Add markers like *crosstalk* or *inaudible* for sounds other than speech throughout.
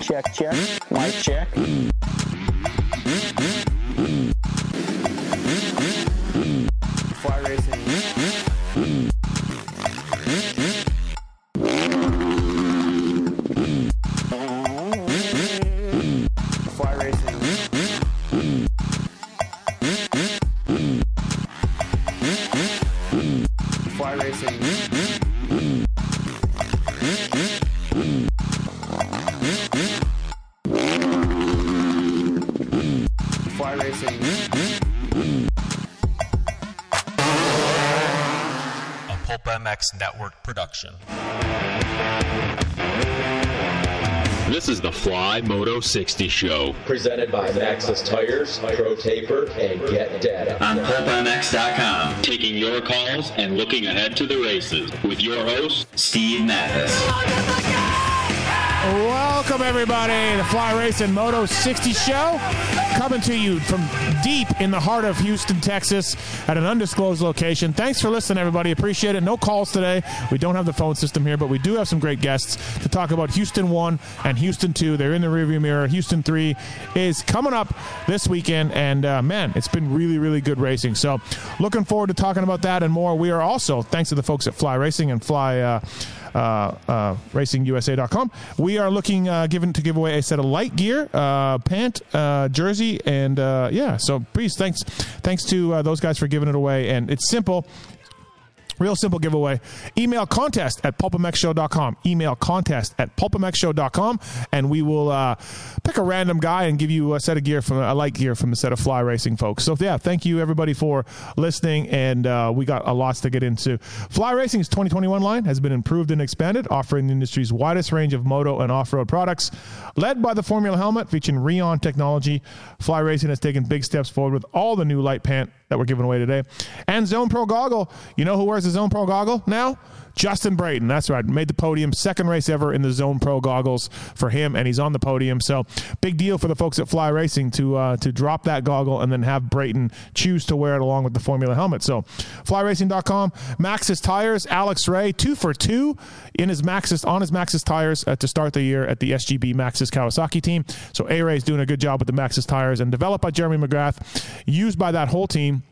Check, check. Mic check. Fly racing. Pulp Network production. This is the Fly Moto 60 Show. presented by Maxxis Tires, Pro Taper, and Get Data. On PulpMX.com, taking your calls and looking ahead to the races with your host, Steve Matthes. Welcome, everybody, the Fly Racing Moto 60 show. Coming to you from deep in the heart of Houston, Texas, at an undisclosed location. Thanks for listening, everybody. Appreciate it. No calls today. We don't have the phone system here, but we do have some great guests to talk about Houston 1 and Houston 2. They're in the rearview mirror. Houston 3 is coming up this weekend, and uh, man, it's been really, really good racing. So, looking forward to talking about that and more. We are also, thanks to the folks at Fly Racing and Fly. Uh, racingusa.com. We are looking uh, given to give away a set of light gear, uh, pant, uh, jersey, and uh, yeah. So please, thanks, thanks to uh, those guys for giving it away. And it's simple. Real simple giveaway. Email contest at pulpmxshow.com. Email contest at pulpmxshow.com. And we will uh, pick a random guy and give you a set of gear from a light gear from a set of fly racing folks. So, yeah, thank you everybody for listening. And uh, we got a lot to get into. Fly Racing's 2021 line has been improved and expanded, offering the industry's widest range of moto and off road products. Led by the Formula helmet featuring Rheon technology, Fly Racing has taken big steps forward with all the new light pant that we're giving away today. And Zone Pro goggle. You know who wears the Zone Pro goggle now? Justin Brayton. That's right. Made the podium. Second race ever in the Zone Pro goggles for him, and he's on the podium. So big deal for the folks at Fly Racing to uh, to drop that goggle and then have Brayton choose to wear it along with the Formula helmet. So flyracing.com. Maxxis tires. Alex Ray two for two in his Maxxis on his Maxxis tires uh, to start the year at the SGB Maxxis Kawasaki team. So A Ray is doing a good job with the Maxxis tires and developed by Jeremy McGrath, used by that whole team.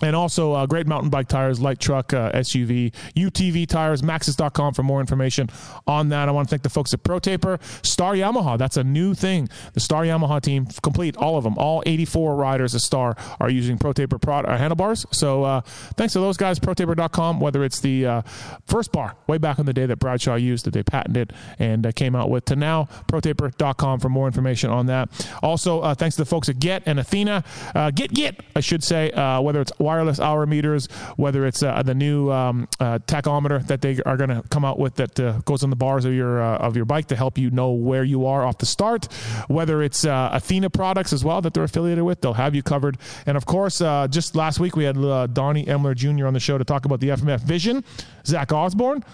And also, uh, great mountain bike tires, light truck, uh, SUV, UTV tires, maxxis.com for more information on that. I want to thank the folks at Pro Taper, Star Yamaha. That's a new thing. The Star Yamaha team, complete all of them, all 84 riders of Star are using Pro Taper prod, uh, handlebars. So uh, thanks to those guys, ProTaper.com, whether it's the uh, first bar way back in the day that Bradshaw used that they patented and uh, came out with to now, ProTaper.com for more information on that. Also, thanks to the folks at Get and Athena. Get Get, I should say, whether it's wireless hour meters, whether it's uh, the new um, uh, tachometer that they are going to come out with that uh, goes on the bars of your uh, of your bike to help you know where you are off the start, whether it's uh, Athena products as well that they're affiliated with, they'll have you covered. And of course, uh, just last week we had Donnie Emler Jr. on the show to talk about the FMF Vision, Zach Osborne.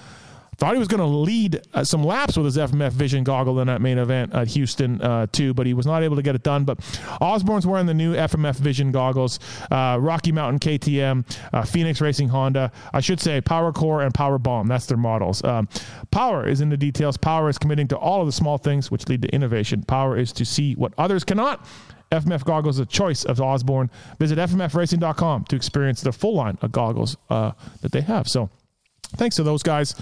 Thought he was going to lead uh, some laps with his FMF Vision goggle in that main event at Houston uh, too, but he was not able to get it done. But Osborne's wearing the new FMF Vision goggles, uh, Rocky Mountain KTM, uh, Phoenix Racing Honda. I should say Power Core and Power Bomb. That's their models. Um, power is in the details. Power is committing to all of the small things which lead to innovation. Power is to see what others cannot. FMF goggles, a choice of Osborne. Visit fmfracing.com to experience the full line of goggles uh, that they have. So, thanks to those guys.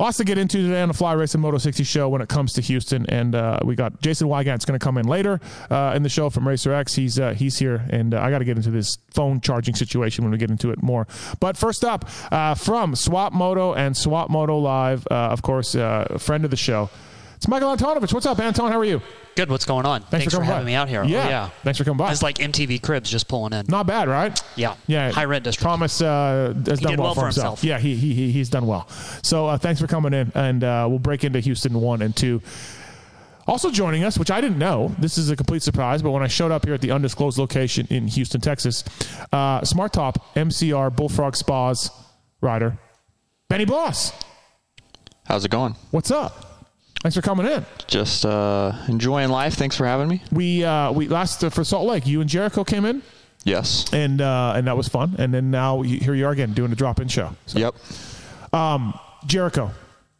Lots to get into today on the Fly Racing Moto 60 show when it comes to Houston, and uh, we got Jason Weigandt's going to come in later uh, in the show from Racer X. He's uh, he's here, and uh, I got to get into this phone charging situation when we get into it more. But first up, uh, from Swap Moto and Swap Moto Live, uh, of course, a friend of the show. It's Michael Antonovich. What's up, Anton? How are you? Good. What's going on? Thanks, for, coming having by. me out here. Yeah. Oh, yeah. Thanks for coming by. It's like MTV Cribs just pulling in. Not bad, right? Yeah. Yeah. High rent district. Thomas uh, has done did well, well for for himself. himself. Yeah, he, he, he he's done well. So uh, thanks for coming in, and uh, we'll break into Houston one and two. Also joining us, which I didn't know, this is a complete surprise, but when I showed up here at the undisclosed location in Houston, Texas, uh, Smart Top MCR Bullfrog Spas rider, Benny Bloss. How's it going? What's up? Thanks for coming in. Just uh, enjoying life. Thanks for having me. We uh, we last uh, for Salt Lake, you and Jericho came in, Yes. and uh, and that was fun. And then now you, here you are again doing a drop in show. So, Yep. um, Jericho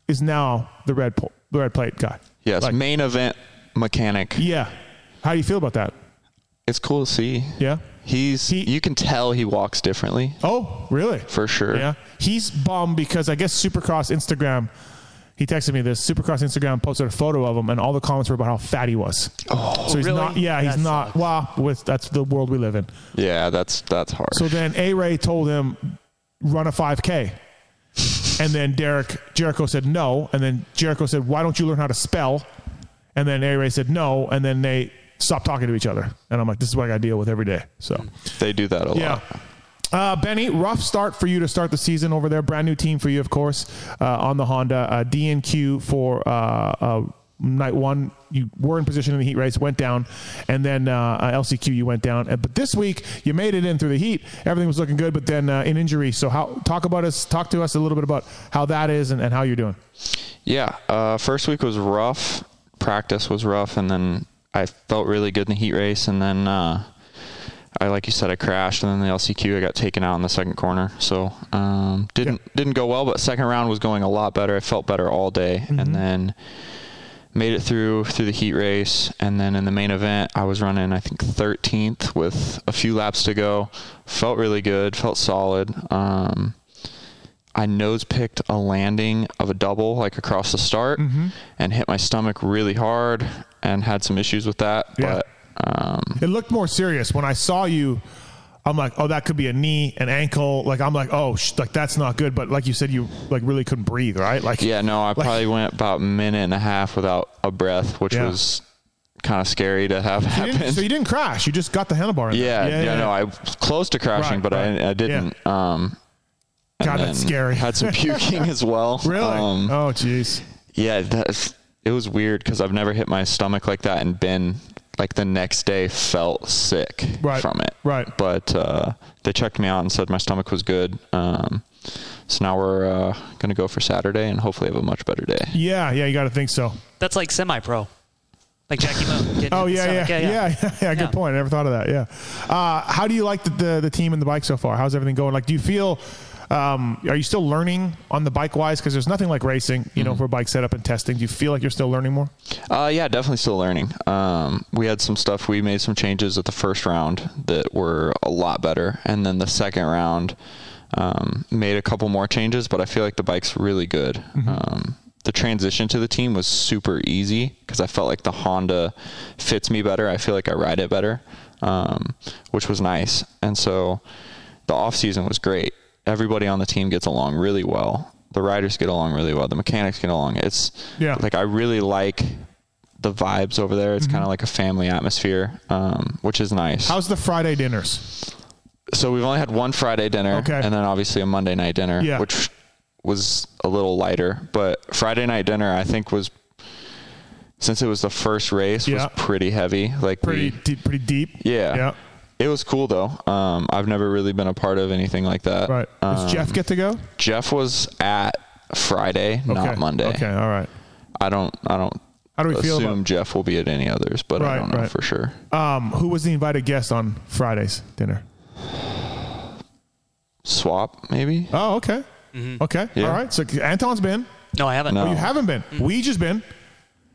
is now the red pole, the red plate guy. Yes, Like- main event mechanic. Yeah. How do you feel about that? It's cool to see. Yeah. He's He- you can tell he walks differently Oh, really? for sure. Yeah. He's bummed because I guess Supercross Instagram. He texted me this. Supercross Instagram posted a photo of him, and all the comments were about how fat he was. Oh, so he's really? not. Yeah, he's That not. sucks. Well, with that's the world we live in. Yeah, that's that's hard. So then A Ray told him run a 5K, and then Derek Jericho said no, and then Jericho said why don't you learn how to spell, and then A Ray said no, and then they stopped talking to each other, and I'm like this is what I got to deal with every day. So. they do that a Yeah. lot. Uh, Benny, rough start for you to start the season over there. Brand new team for you, of course, uh, on the Honda. Uh, DNQ for uh, uh, night one. You were in position in the heat race, went down, and then uh, LCQ you went down. But this week you made it in through the heat. Everything was looking good, but then in injury. So how talk about us? Talk to us a little bit about how that is and, and how you're doing. Yeah, first week was rough. Practice was rough, and then I felt really good in the heat race, and then I, like you said, I crashed, and then the LCQ I got taken out in the second corner. So um, didn't didn't go well, but second round was going a lot better. I felt better all day, and then made it through through the heat race, and then in the main event I was running I think 13th with a few laps to go. Felt really good, felt solid. Um, I nose picked a landing of a double like across the start Mm-hmm. and hit my stomach really hard and had some issues with that. Yeah. But um, It looked more serious when I saw you. I'm like, oh, that could be a knee, an ankle. Like I'm like, oh, sh- like that's not good. But like you said, you like really couldn't breathe, right? Like yeah, no, I Like- probably went about a minute and a half without a breath, which Yeah. was kind of scary to have happen. so you didn't crash. You just got the handlebar. In yeah, there. yeah, no, I was close to crashing, Right, but right. I, I didn't. Um, God, that's scary. Had some puking as well. *laughs* really. Um, oh, jeez. Yeah, that's it was weird because I've never hit my stomach like that and been like the next day felt sick Right, from it. right. But uh, they checked me out and said my stomach was good. Um, so now we're uh, gonna go for Saturday and hopefully have a much better day. Yeah, yeah. You got to think so. That's like semi-pro, like Jackie Moon. getting Oh hit yeah, yeah, yeah, yeah, *laughs* yeah, Yeah. Good point. I never thought of that. Yeah. Uh, how do you like the, the the team and the bike so far? How's everything going? Like, do you feel? Um, are you still learning on the bike wise? Because there's nothing like racing, you Mm-hmm. know, for bike setup and testing. Do you feel like you're still learning more? Uh, yeah, definitely still learning. Um, we had some stuff. We made some changes at the first round that were a lot better, and then the second round um, made a couple more changes. But I feel like the bike's really good. Um, the transition to the team was super easy because I felt like the Honda fits me better. I feel like I ride it better, um, which was nice. And so the off season was great. Everybody on the team gets along really well. The riders get along really well. The mechanics get along. It's Yeah. like I really like the vibes over there. It's kind of like a family atmosphere, um, which is nice. How's the Friday dinners? so we've only had one Friday dinner, Okay. and then obviously a Monday night dinner, Yeah. which was a little lighter. But Friday night dinner, I think was since it was the first race, Yeah. was pretty heavy. Like Pretty we, deep, pretty deep. yeah, Yeah. It was cool though. Um, I've never really been a part of anything like that. Right. Does Um, Jeff get to go? Jeff was at Friday, Okay. not Monday. Okay. All right. I don't. I don't. How do we feel assume about? Jeff will be at any others, but Right, I don't know right. for sure. Um, who was the invited guest on Friday's dinner? Swap maybe. Oh, okay. Okay. Yeah. All right. So Anton's been. No, I haven't. No. Oh, you haven't been. We just been.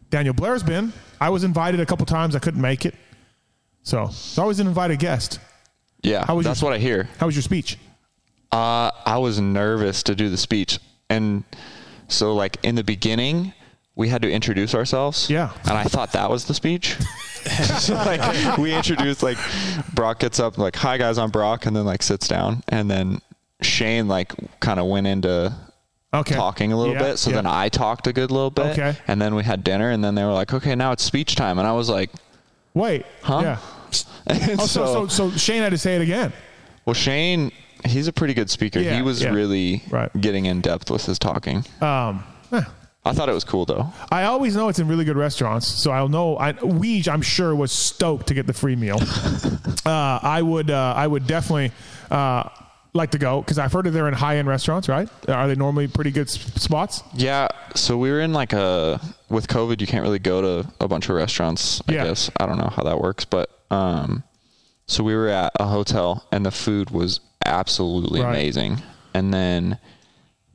Daniel Blair's been. I was invited a couple times. I couldn't make it. So it's always an invited guest. Yeah, How was your- that's what I hear. How was your speech? Uh, I was nervous to do the speech, and so like in the beginning, we had to introduce ourselves. Yeah. and I thought that was the speech. so *laughs* *laughs* like we introduced like Broc gets up like hi guys I'm Broc and then like sits down and then Shane like kind of went into Okay. talking a little Yeah, bit so yeah. then I talked a good little bit Okay. and then we had dinner and then they were like okay now it's speech time and I was like Wait. Huh? Yeah. *laughs* Oh, so, so so Shane had to say it again. well Shane he's a pretty good speaker Yeah, he was yeah. really Right. getting in depth with his talking Um, eh. I thought it was cool though I always know it's in really good restaurants, so I'll know. I, Weege, I'm sure, was stoked to get the free meal. *laughs* uh, I would, uh, I would definitely uh, like to go because I've heard that they're in high end restaurants. Right? Are they normally pretty good s- spots? Yeah, so we were in like a with COVID, you can't really go to a bunch of restaurants. I Yeah. guess I don't know how that works, but um, so we were at a hotel, and the food was absolutely Right. amazing. And then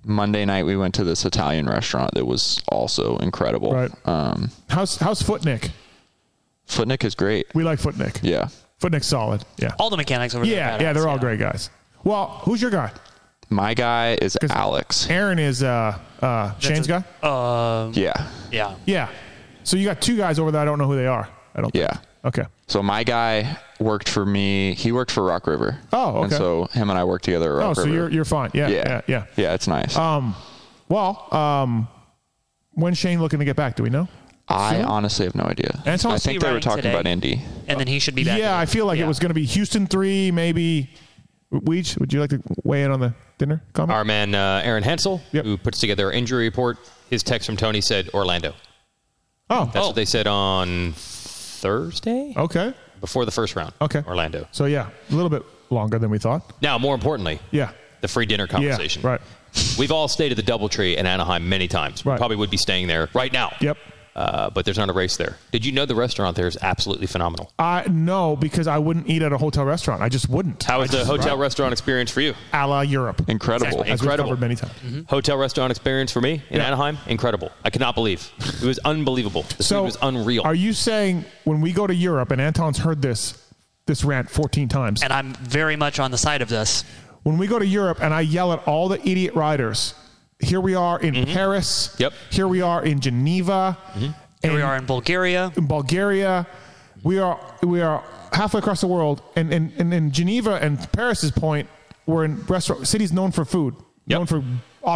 Monday night we went to this Italian restaurant that was also incredible. Right. Um, How's how's Footnick? Footnick is great. We like Footnick. Yeah. Footnick's solid. Yeah. All the mechanics over there. Yeah, are yeah, badass, they're all great guys. Well, who's your guy? My guy is Alex. Aaron is uh, uh, Shane's guy. Uh, Yeah. yeah. Yeah. So you got two guys over there. I don't know who they are. I don't. Yeah. Okay. So my guy worked for me. He worked for Rock River. Oh, And okay. so him and I worked together at Oh, Rock so River. you're you're fine. Yeah. Yeah. yeah. Yeah. Yeah, it's nice. Um. Well. Um. When's Shane looking to get back? Do we know? I soon? honestly have no idea. Anton? I Is think they were talking today? about Indy. And then he should be back. Yeah, in- I feel like it was going to be Houston three, maybe. Weege, would you like to weigh in on the dinner comment? Our man uh, Aaron Hensel, Yep. who puts together our injury report, his text from Tony said Orlando. oh, That's what they said on Thursday okay. before the first round. Okay. Orlando. So yeah, a little bit longer than we thought. Now, more importantly, Yeah. the free dinner conversation. Yeah. Right. We've all stayed at the DoubleTree in Anaheim many times. We Right. probably would be staying there right now. Yep. Uh, but there's not a race there. Did you know the restaurant there is absolutely phenomenal? I no, because I wouldn't eat at a hotel restaurant. I just wouldn't. How was the just- hotel restaurant experience for you? a la Europe? Incredible. As we've Incredible. covered many times. Hotel restaurant experience for me in Yeah. Anaheim? Incredible. I could not believe. It was unbelievable. The So food was unreal. Are you saying when we go to Europe and Anton's heard this this rant 14 times? And I'm very much on the side of this. when we go to Europe and I yell at all the idiot riders, here we are in Paris. Mm-hmm. Yep. Here we are in Geneva. Here we are in Bulgaria. in Bulgaria. We are we are halfway across the world, and and, and in Geneva and Paris's point, we're in restaurant cities known for food, Yep. known for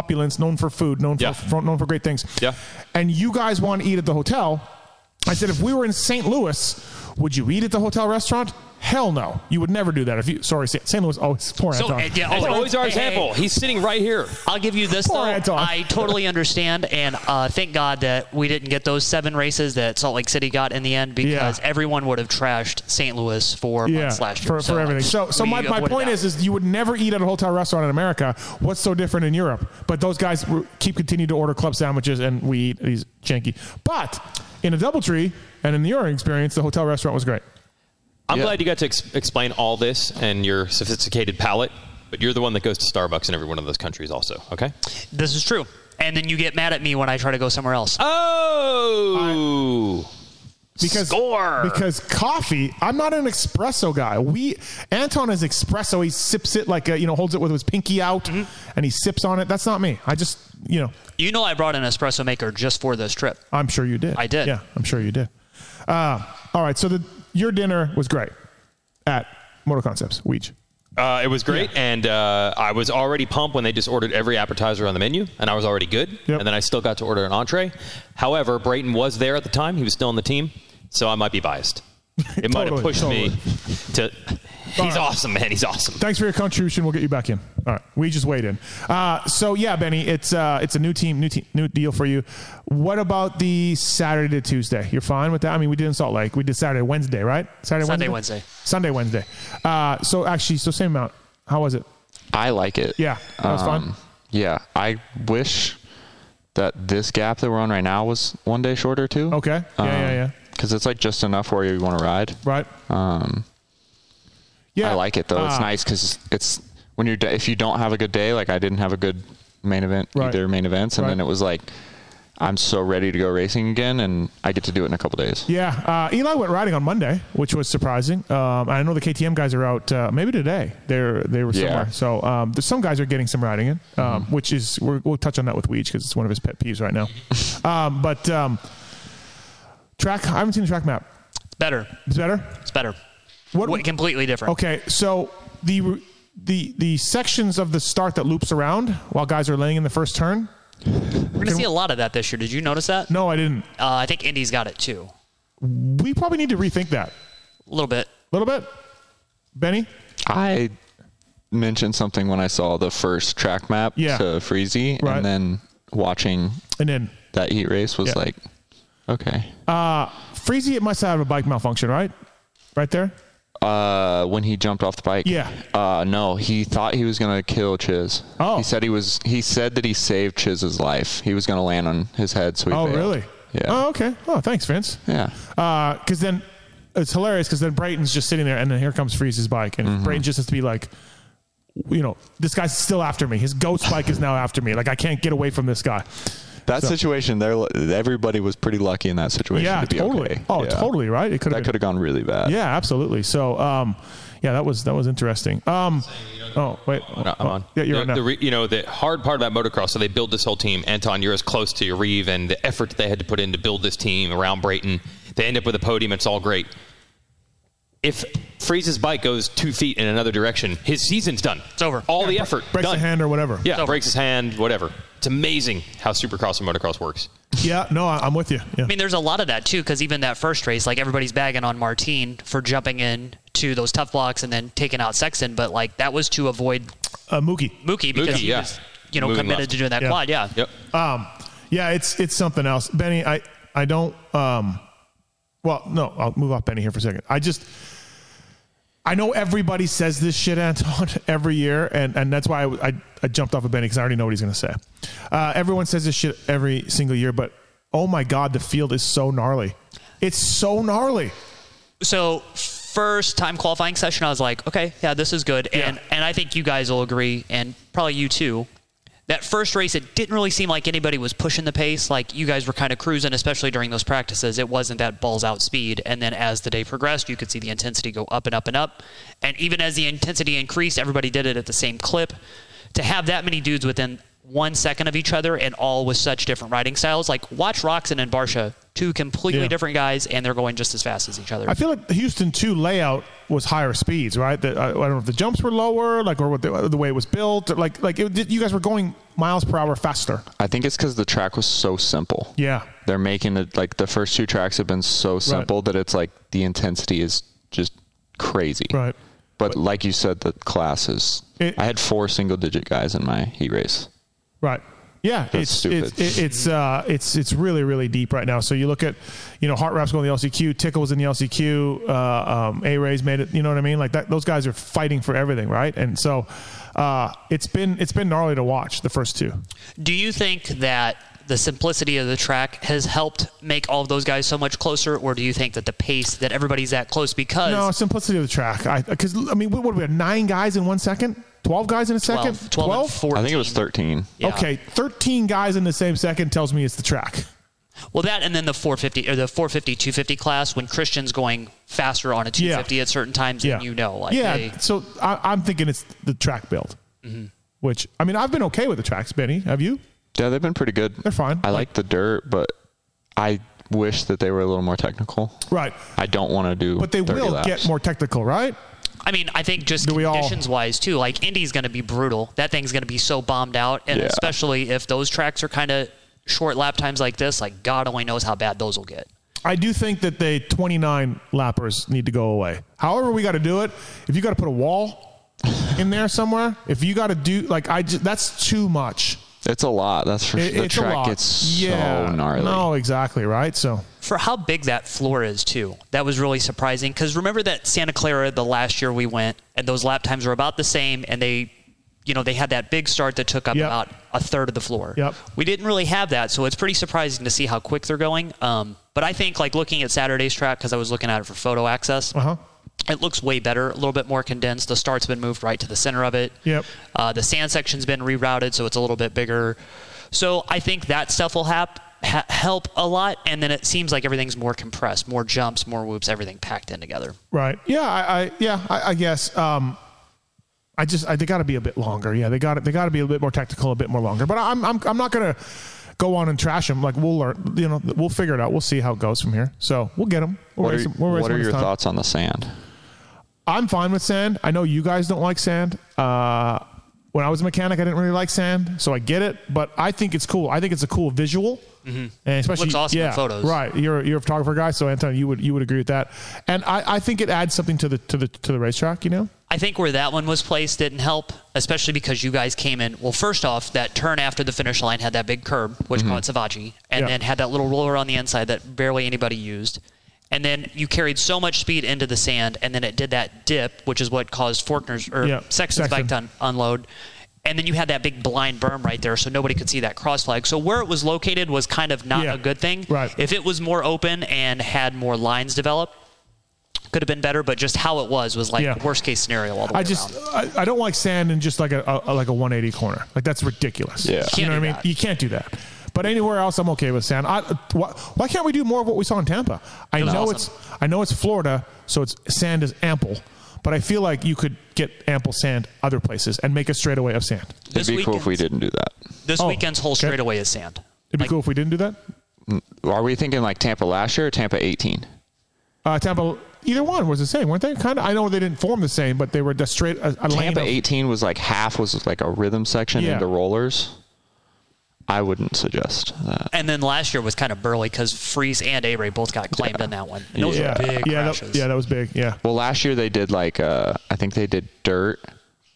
opulence, known for food, known Yeah. for, for known for great things. Yeah. And you guys want to eat at the hotel? I said, if we were in St. Louis, would you eat at the hotel restaurant? Hell no, you would never do that. If you sorry, St. St. Louis. Oh, it's poor So, Anton. uh, yeah, That's oh, always our hey, hey, example. He's sitting right here. I'll give you this Poor though. Anton. I totally understand, and uh, thank God that we didn't get those seven races that Salt Lake City got in the end because Yeah. everyone would have trashed St. Louis for yeah, months last year. for, for everything. So, so my, my point that. is, is you would never eat at a hotel restaurant in America. What's so different in Europe? But those guys keep continue to order club sandwiches, and we eat these janky. But in a DoubleTree and in the Euro experience, the hotel restaurant was great. I'm Yeah. glad you got to ex- explain all this and your sophisticated palate, but you're the one that goes to Starbucks in every one of those countries also, okay? this is true. And then you get mad at me when I try to go somewhere else. Oh! Because Score! because coffee, I'm not an espresso guy. We Anton is espresso. He sips it like a, you know holds it with his pinky out, Mm-hmm. and he sips on it. That's not me. I just you know You know, I brought an espresso maker just for this trip. I'm sure you did. I did. Yeah, I'm sure you did. Uh, all right. So the your dinner was great at Moto Concepts. Weege. Uh, it was great, and uh, I was already pumped when they just ordered every appetizer on the menu, and I was already good. Yep. And then I still got to order an entree. However, Brayton was there at the time; he was still on the team, so I might be biased. It might have Totally, pushed me to. He's right. awesome, man. He's awesome. Thanks for your contribution. We'll get you back in. All right. We just weighed in. Uh, so yeah, Benny, it's uh, it's a new team, new team, new deal for you. What about the Saturday to Tuesday? You're fine with that? I mean, we did in Salt Lake. We did Saturday, Wednesday, right? Saturday, Sunday, Wednesday, Wednesday. Sunday, Wednesday. Uh, so actually, so same amount. How was it? I like it. Yeah, that was fun. Um, Yeah, I wish that this gap that we're on right now was one day shorter too. Okay. Yeah, yeah, yeah. Because it's like just enough where you want to ride. Right. Um, Yeah. I like it though. it's Uh, nice because it's when you're if you don't have a good day, like I didn't have a good main event Right. either main events, and Right. then it was like I'm so ready to go racing again, and I get to do it in a couple days. Yeah, uh, Eli went riding on Monday, which was surprising. Um, I know the KTM guys are out uh, maybe today. They're they were Yeah. somewhere. So um, there's some guys are getting some riding in, um, which is we're, we'll touch on that with Weege because it's one of his pet peeves right now. *laughs* um, but um, track, I haven't seen the track map. It's better. It's better. It's better. What? What, completely different. Okay, so the the the sections of the start that loops around while guys are laying in the first turn. We're going to see a lot of that this year. Did you notice that? No, I didn't. Uh, I think Indy's got it too. We probably need to rethink that A little bit. a little bit. Benny. I mentioned something when I saw the first track map Yeah. to Freezy, Right. and then watching And then that heat race was Yeah. like, okay. uh, Freezy, it must have a bike malfunction, right? Right there. Uh, when he jumped off the bike. Yeah. Uh, no, he thought he was gonna kill Chiz. Oh. He said he was. He said that he saved Chiz's life. He was gonna land on his head, so he Oh, failed. really? Yeah. Oh, okay. Oh, thanks, Vince. Yeah. Uh, Because then it's hilarious because then Brayton's just sitting there and then here comes Friese's bike and Mm-hmm. Brayton just has to be like, you know, this guy's still after me. His ghost bike is now after me. Like I can't get away from this guy. That situation, there, everybody was pretty lucky in that situation Yeah, to be totally. okay. Oh, Yeah. totally. Right. It could That could have gone really bad. Yeah, absolutely. So, um, yeah, that was that was interesting. Um, oh wait, No, I'm Oh, on. Yeah, you're the, on the re, you know, the hard part about motocross, so they build this whole team. Anton, you're as close to your Reeve and the effort that they had to put in to build this team around Brayton. They end up with a podium. It's all great. If Friese's bike goes two feet in another direction, his season's done. It's over. All the effort breaks done. a hand or whatever. Yeah, breaks his hand, whatever. It's amazing how Supercross and motocross works. Yeah, no, I, I'm with you. Yeah. I mean, there's a lot of that too, because even that first race, like everybody's bagging on Martine for jumping in to those Tuff Blocks and then taking out Sexton, but like that was to avoid uh, Mookie. Mookie because Mookie, he yeah. was, you know, Moving committed left. to doing that Yeah. quad. Yeah. Yep. Um, yeah, it's it's something else, Benny. I I don't. Um, well, no, I'll move off Benny here for a second. I just. I know everybody says this shit, Anton, *laughs* every year, and, and that's why I, I, I jumped off of Benny because I already know what he's going to say. Uh, everyone says this shit every single year, but oh my God, the field is so gnarly. It's so gnarly. So first time qualifying session, I was like, okay, yeah, this is good, and Yeah. and I think you guys will agree, and probably you too. That first race, it didn't really seem like anybody was pushing the pace. Like you guys were kind of cruising, especially during those practices. It wasn't that balls out speed. And then as the day progressed, you could see the intensity go up and up and up. And even as the intensity increased, everybody did it at the same clip. To have that many dudes within one second of each other and all with such different riding styles, like watch Roczen and Barcia, two completely Yeah. different guys, and they're going just as fast as each other. I feel like the Houston 2 layout was higher speeds, right? That I, I don't know if the jumps were lower, like, or what the, the way it was built. Like, like it, you guys were going miles per hour faster. I think it's because the track was so simple. Yeah. They're making it like the first two tracks have been so simple that it's like the intensity is just crazy. Right. But like you said, the classes. It- I had four single digit guys in my heat race. Right. Yeah, it's stupid. it's it- it's uh it's it's really really deep right now. So you look at, you know, Hartranft's going to the LCQ, Tickle was in the LCQ, uh, um, A Rays made it. You know what I mean? Like that, those guys are fighting for everything, right? And so, uh, it's been it's been gnarly to watch the first two. Do you think that the simplicity of the track has helped make all of those guys so much closer, or do you think that the pace that everybody's that close because No, simplicity of the track. I because I mean, what, what we have? Nine guys in one second, twelve guys in a second, 12, 12, and 14. I think it was 13. Yeah. Okay, thirteen guys in the same second tells me it's the track. Well, that and then the 450 or the 450 250 class when Christian's going faster on a 250 at certain times, Yeah, and you know, like yeah. hey, So I, I'm thinking it's the track build, Mm-hmm. which I mean, I've been okay with the tracks. Benny, have you? Yeah, they've been pretty good. They're fine. I like the dirt, but I wish that they were a little more technical. Right, I don't want to do but they will laps. get more technical, right? I mean, I think just Do we all- conditions wise too. Like Indy's going to be brutal. That thing's going to be so bombed out, and Yeah. especially if those tracks are kind of short lap times like this, like God only knows how bad those will get. I do think that the 29 lappers need to go away. However, we got to do it. If you got to put a wall in there somewhere, if you got to do like I just that's too much. It's a lot. That's for It- the it's a track lot. gets yeah. so gnarly. No, exactly right. So for how big that floor is too. That was really surprising because remember that Santa Clara the last year we went and those lap times were about the same and they you know they had that big start that took up Yep. about a third of the floor. Yep. We didn't really have that, so it's pretty surprising to see how quick they're going. Um, but I think like looking at Saturday's track because I was looking at it for photo access. uh huh. It looks way better, a little bit more condensed. The start's been moved right to the center of it. Yep. Uh, the sand section's been rerouted, so it's a little bit bigger. So I think that stuff will hap- ha- help a lot. And then it seems like everything's more compressed, more jumps, more whoops, everything packed in together. Right. Yeah. I. I yeah. I, I guess. Um, I just. I, they got to be a bit longer. Yeah. They got. to They got to be a bit more technical, a bit more longer. But I'm. I'm. I'm not gonna go on and trash them. Like we'll learn. You know. We'll figure it out. We'll see how it goes from here. So we'll get them. We'll What are, race 'em- we'll race what 'em are your time. thoughts on the sand? I'm fine with sand. I know you guys don't like sand. Uh, when I was a mechanic, I didn't really like sand, so I get it. But I think it's cool. I think it's a cool visual, Mm-hmm. and especially Looks awesome in yeah, photos. Right, you're you're a photographer guy, so Anton, you would you would agree with that. And I, I think it adds something to the to the to the racetrack. You know, I think where that one was placed didn't help, especially because you guys came in. Well, first off, that turn after the finish line had that big curb, which mm-hmm. caught Savatgy, and Yeah. then had that little roller on the inside that barely anybody used. And then you carried so much speed into the sand, and then it did that dip, which is what caused Forkner's or Yeah, Sexton's Sexton. bike to un- unload. And then you had that big blind berm right there, so nobody could see that cross flag. So where it was located was kind of not Yeah, a good thing. right. If it was more open and had more lines develop, could have been better, but just how it was was like Yeah. worst case scenario all the way I just. I, I don't like sand in just like a, a like a 180 corner. Like that's ridiculous. Yeah. you Can't know what I mean. that. You can't do that. But anywhere else, I'm okay with sand. I, why, why can't we do more of what we saw in Tampa? I know awesome. it's I know it's Florida, so it's sand is ample. But I feel like you could get ample sand other places and make a straightaway of sand. It'd be cool if we didn't do that. This Oh, weekend's whole okay. straightaway is sand. It'd be Like, cool if we didn't do that. Are we thinking like Tampa last year or Tampa 18? Uh, Tampa, either one was the same, weren't they? Kind of. I know they didn't form the same, but they were just straight a, a lane Tampa of- 18 was like half was like a rhythm section Yeah. into rollers. I wouldn't suggest that. And then last year was kind of burly because Friese and A Ray both got claimed in that one. And those yeah, were big yeah, crashes. that, yeah, that was big. Yeah, Well, last year they did like uh, I think they did dirt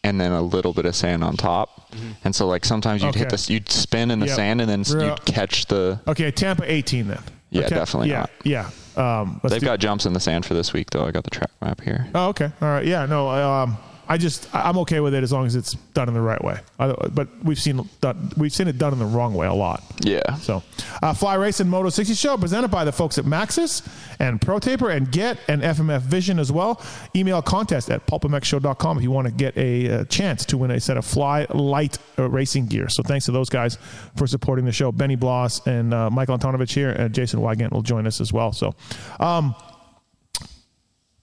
and then a little bit of sand on top, and so like sometimes you'd hit Okay. this, you'd spin in the Yep. sand and then s- Yeah. you'd catch the. Okay, Tampa 18 then. Yeah, Okay. definitely Yeah, not. yeah. Um, They've do- got jumps in the sand for this week though. I got the track map here. Oh, okay. All right. Yeah. No. Um, I just I'm okay with it as long as it's done in the right way. I, but we've seen we've seen it done in the wrong way a lot. Yeah. So, uh, Fly Racing Moto 60 Show presented by the folks at Maxxis and Pro Taper and Get and FMF Vision as well. Email contest at pulpmxshow.com if you want to get a, uh chance to win a set of Fly Light uh, racing gear. So, thanks to those guys for supporting the show. Benny Bloss and uh, Michael Antonovich here, and Jason Weigandt will join us as well. So, um,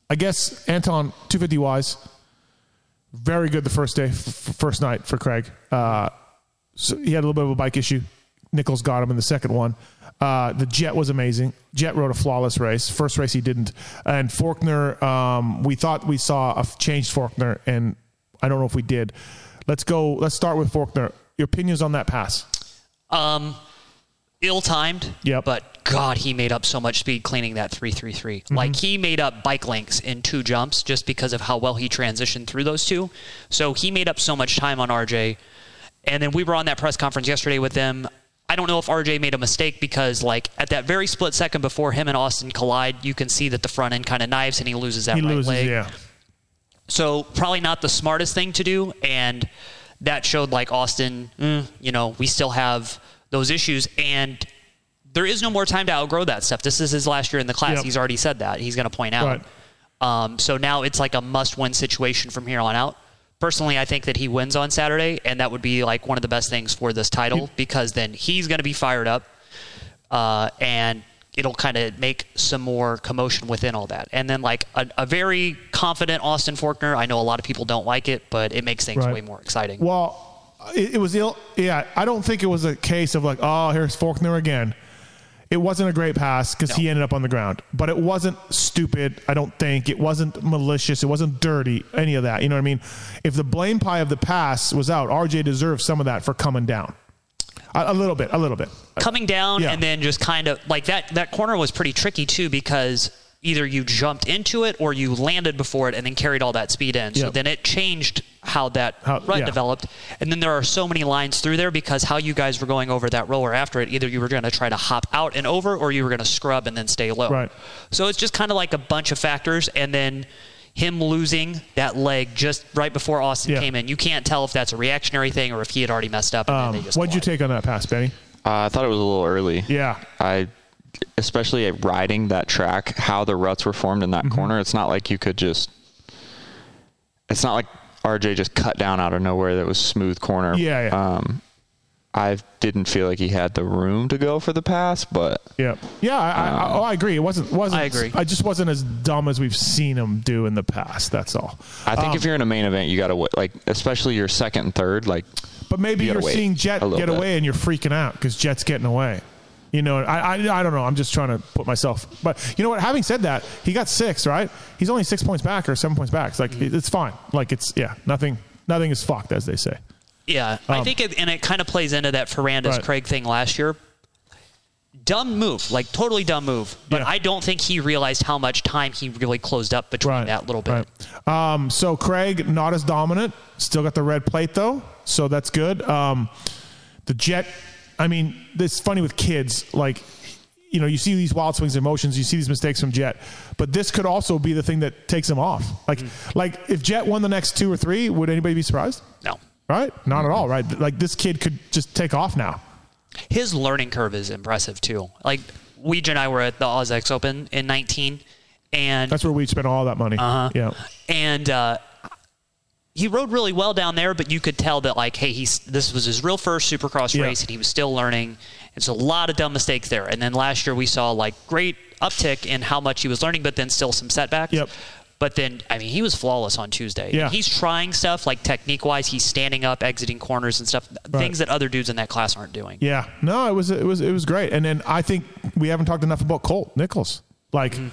I guess Anton 250 wise, very good the first day, f- first night for Craig. Uh, so he had a little bit of a bike issue. Nichols got him in the second one. Uh, the Jett was amazing. Jett rode a flawless race. First race he didn't. And Forkner, um, we thought we saw a changed Forkner, and I don't know if we did. Let's go. Let's start with Forkner. Your opinions on that pass? Um, ill-timed. Yep. But God, he made up so much speed cleaning that 333. Mm-hmm. Like he made up bike links in two jumps just because of how well he transitioned through those two. So he made up so much time on RJ. And then we were on that press conference yesterday with them. I don't know if RJ made a mistake because, like, at that very split second before him and Austin collide, you can see that the front end kind of knives and he loses that He right loses. leg. Yeah. So probably not the smartest thing to do, and that showed like Austin. mm, you know, we still have those issues, and there is no more time to outgrow that stuff. This is his last year in the class. Yep. He's already said that. He's going to point out. Right. Um, so now it's like a must-win situation from here on out. Personally, I think that he wins on Saturday, and that would be like one of the best things for this title because then he's going to be fired up, uh, and it'll kind of make some more commotion within all that. And then like a, a very confident Austin Forkner. I know a lot of people don't like it, but it makes things Right. way more exciting. Well, it, it was ill. Yeah, I don't think it was a case of like, oh, here's Forkner again. It wasn't a great pass because he ended up on the ground, but it wasn't stupid. I don't think it wasn't malicious. It wasn't dirty. Any of that. You know what I mean? If the blame pie of the pass was out, RJ deserves some of that for coming down. A, a little bit. A little bit. coming down Yeah. and then just kind of like that that corner was pretty tricky too because either you jumped into it or you landed before it and then carried all that speed in. So Yep. then it changed how that How- rut yeah. developed. And then there are so many lines through there because how you guys were going over that roller after it, either you were going to try to hop out and over or you were going to scrub and then stay low. Right. So it's just kind of like a bunch of factors and then him losing that leg just right before Austin Yeah. came in. You can't tell if that's a reactionary thing or if he had already messed up and Um, then they just what'd you take on that pass, Benny? Uh, I thought it was a little early. Yeah. I, especially at riding that track, how the ruts were formed in that Mm-hmm. corner. It's not like you could just. It's not like RJ just cut down out of nowhere. That was smooth corner. Yeah, yeah. Um, I didn't feel like he had the room to go for the pass, but Yeah, yeah. I, I, oh, I agree. It wasn't. wasn't I agree. I just wasn't as dumb as we've seen him do in the past. That's all. I think Um, if you're in a main event, you got to like, especially your second and third, like But maybe You you're seeing Jett get bit. away and you're freaking out because Jett's getting away. You know, I, I I don't know. I'm just trying to put myself. But you know what? Having said that, he got six, right? He's only six points back or seven points back. It's like Mm-hmm. it's fine. Like it's yeah, nothing nothing is fucked as they say. Yeah, I think it, and it kind of plays into that Ferrandis Um, Right. Craig thing last year. Dumb move, like totally dumb move. But Yeah. I don't think he realized how much time he really closed up between Right. that little bit. Right. Um, so Craig not as dominant. Still got the red plate though, so that's good. Um, the Jett. I mean, it's funny with kids. Like, you know, you see these wild swings and motions. You see these mistakes from Jett, but this could also be the thing that takes him off. Like, Mm. like if Jett won the next two or three, would anybody be surprised? No, Right? Not at all. Right? Like this kid could just take off now. his learning curve is impressive too. Like Weege and I were at the AUS-X Open in 19, and That's where we spent all that money. Uh-huh. Yeah. and uh, he rode really well down there, but you could tell that like, hey, he's this was his real first Supercross Yeah. race, and he was still learning. It's a lot of dumb mistakes there. And then last year we saw like great uptick in how much he was learning, but then still some setbacks. Yep. But then, I mean, he was flawless on Tuesday. Yeah. He's trying stuff like technique wise. He's standing up, exiting corners and stuff, things that other dudes in that class aren't doing. Yeah, no, it was it was it was great. And then I think we haven't talked enough about Colt Nichols. Like mm.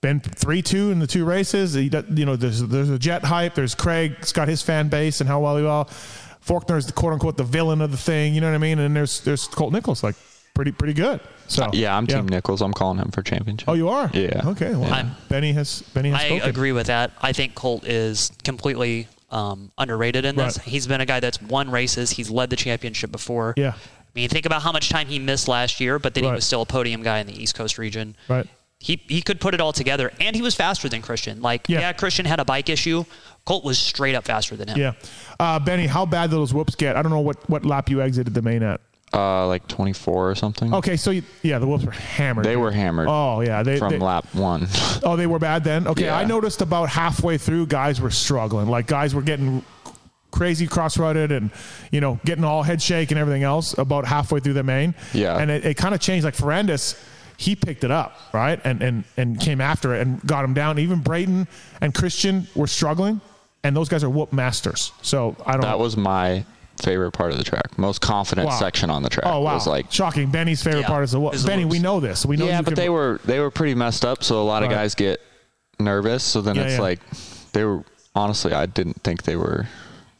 Been three two in the two races. He, you know, there's there's a Jett hype. There's Craig's got his fan base and how well he well. is the quote unquote the villain of the thing. You know what I mean? And there's there's Colt Nichols like pretty pretty good. So Yeah, I'm Team Nichols. I'm calling him for championship. Oh, you are? Yeah. Okay. Well, I'm- Benny has Benny has I spoken. agree with that. I think Colt is completely um, underrated in this. Right. He's been a guy that's won races. He's led the championship before. Yeah. I mean, think about how much time he missed last year, but then he was still a podium guy in the East Coast region. Right. He, he could put it all together, and he was faster than Christian. Like, Yeah. yeah, Christian had a bike issue. Colt was straight up faster than him. Yeah. Uh, Benny, how bad did those whoops get? I don't know what, what lap you exited the main at. Uh, like 24 or something. Okay, so you, yeah, the whoops were hammered. They were hammered. Oh yeah, they, from they- lap one. *laughs* Oh, they were bad then. Okay, Yeah. I noticed about halfway through, guys were struggling. Like guys were getting crazy cross-rutted and you know getting all head shake and everything else about halfway through the main. Yeah. and it, it kind of changed. Like Ferrandis, he picked it up right and and and came after it and got him down. Even Brayton and Christian were struggling, and those guys are whoop masters. So I don't. that was my favorite part of the track. Most confident Wow. section on the track. Oh wow! Was like shocking. Benny's favorite Yeah, part is the whoop. is the Benny, we know this. We know. yeah, you but can- they were they were pretty messed up. So a lot of Right. guys get nervous. So then Yeah, it's yeah. like they were honestly. I didn't think they were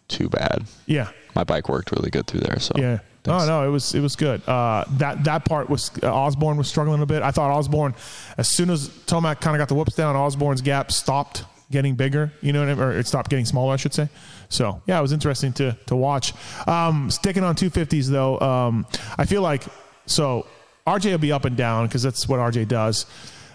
too bad. Yeah. My bike worked really good through there. So Yeah. Thanks. Oh no, it was it was good. Uh, that that part was uh, Osborne was struggling a bit. I thought Osborne, as soon as Tomac kind of got the whoops down, Osborne's gap stopped getting bigger. You know what I mean? Or it stopped getting smaller, I should say. So yeah, it was interesting to to watch. Um, sticking on 250s though, um, I feel like so RJ will be up and down because that's what RJ does.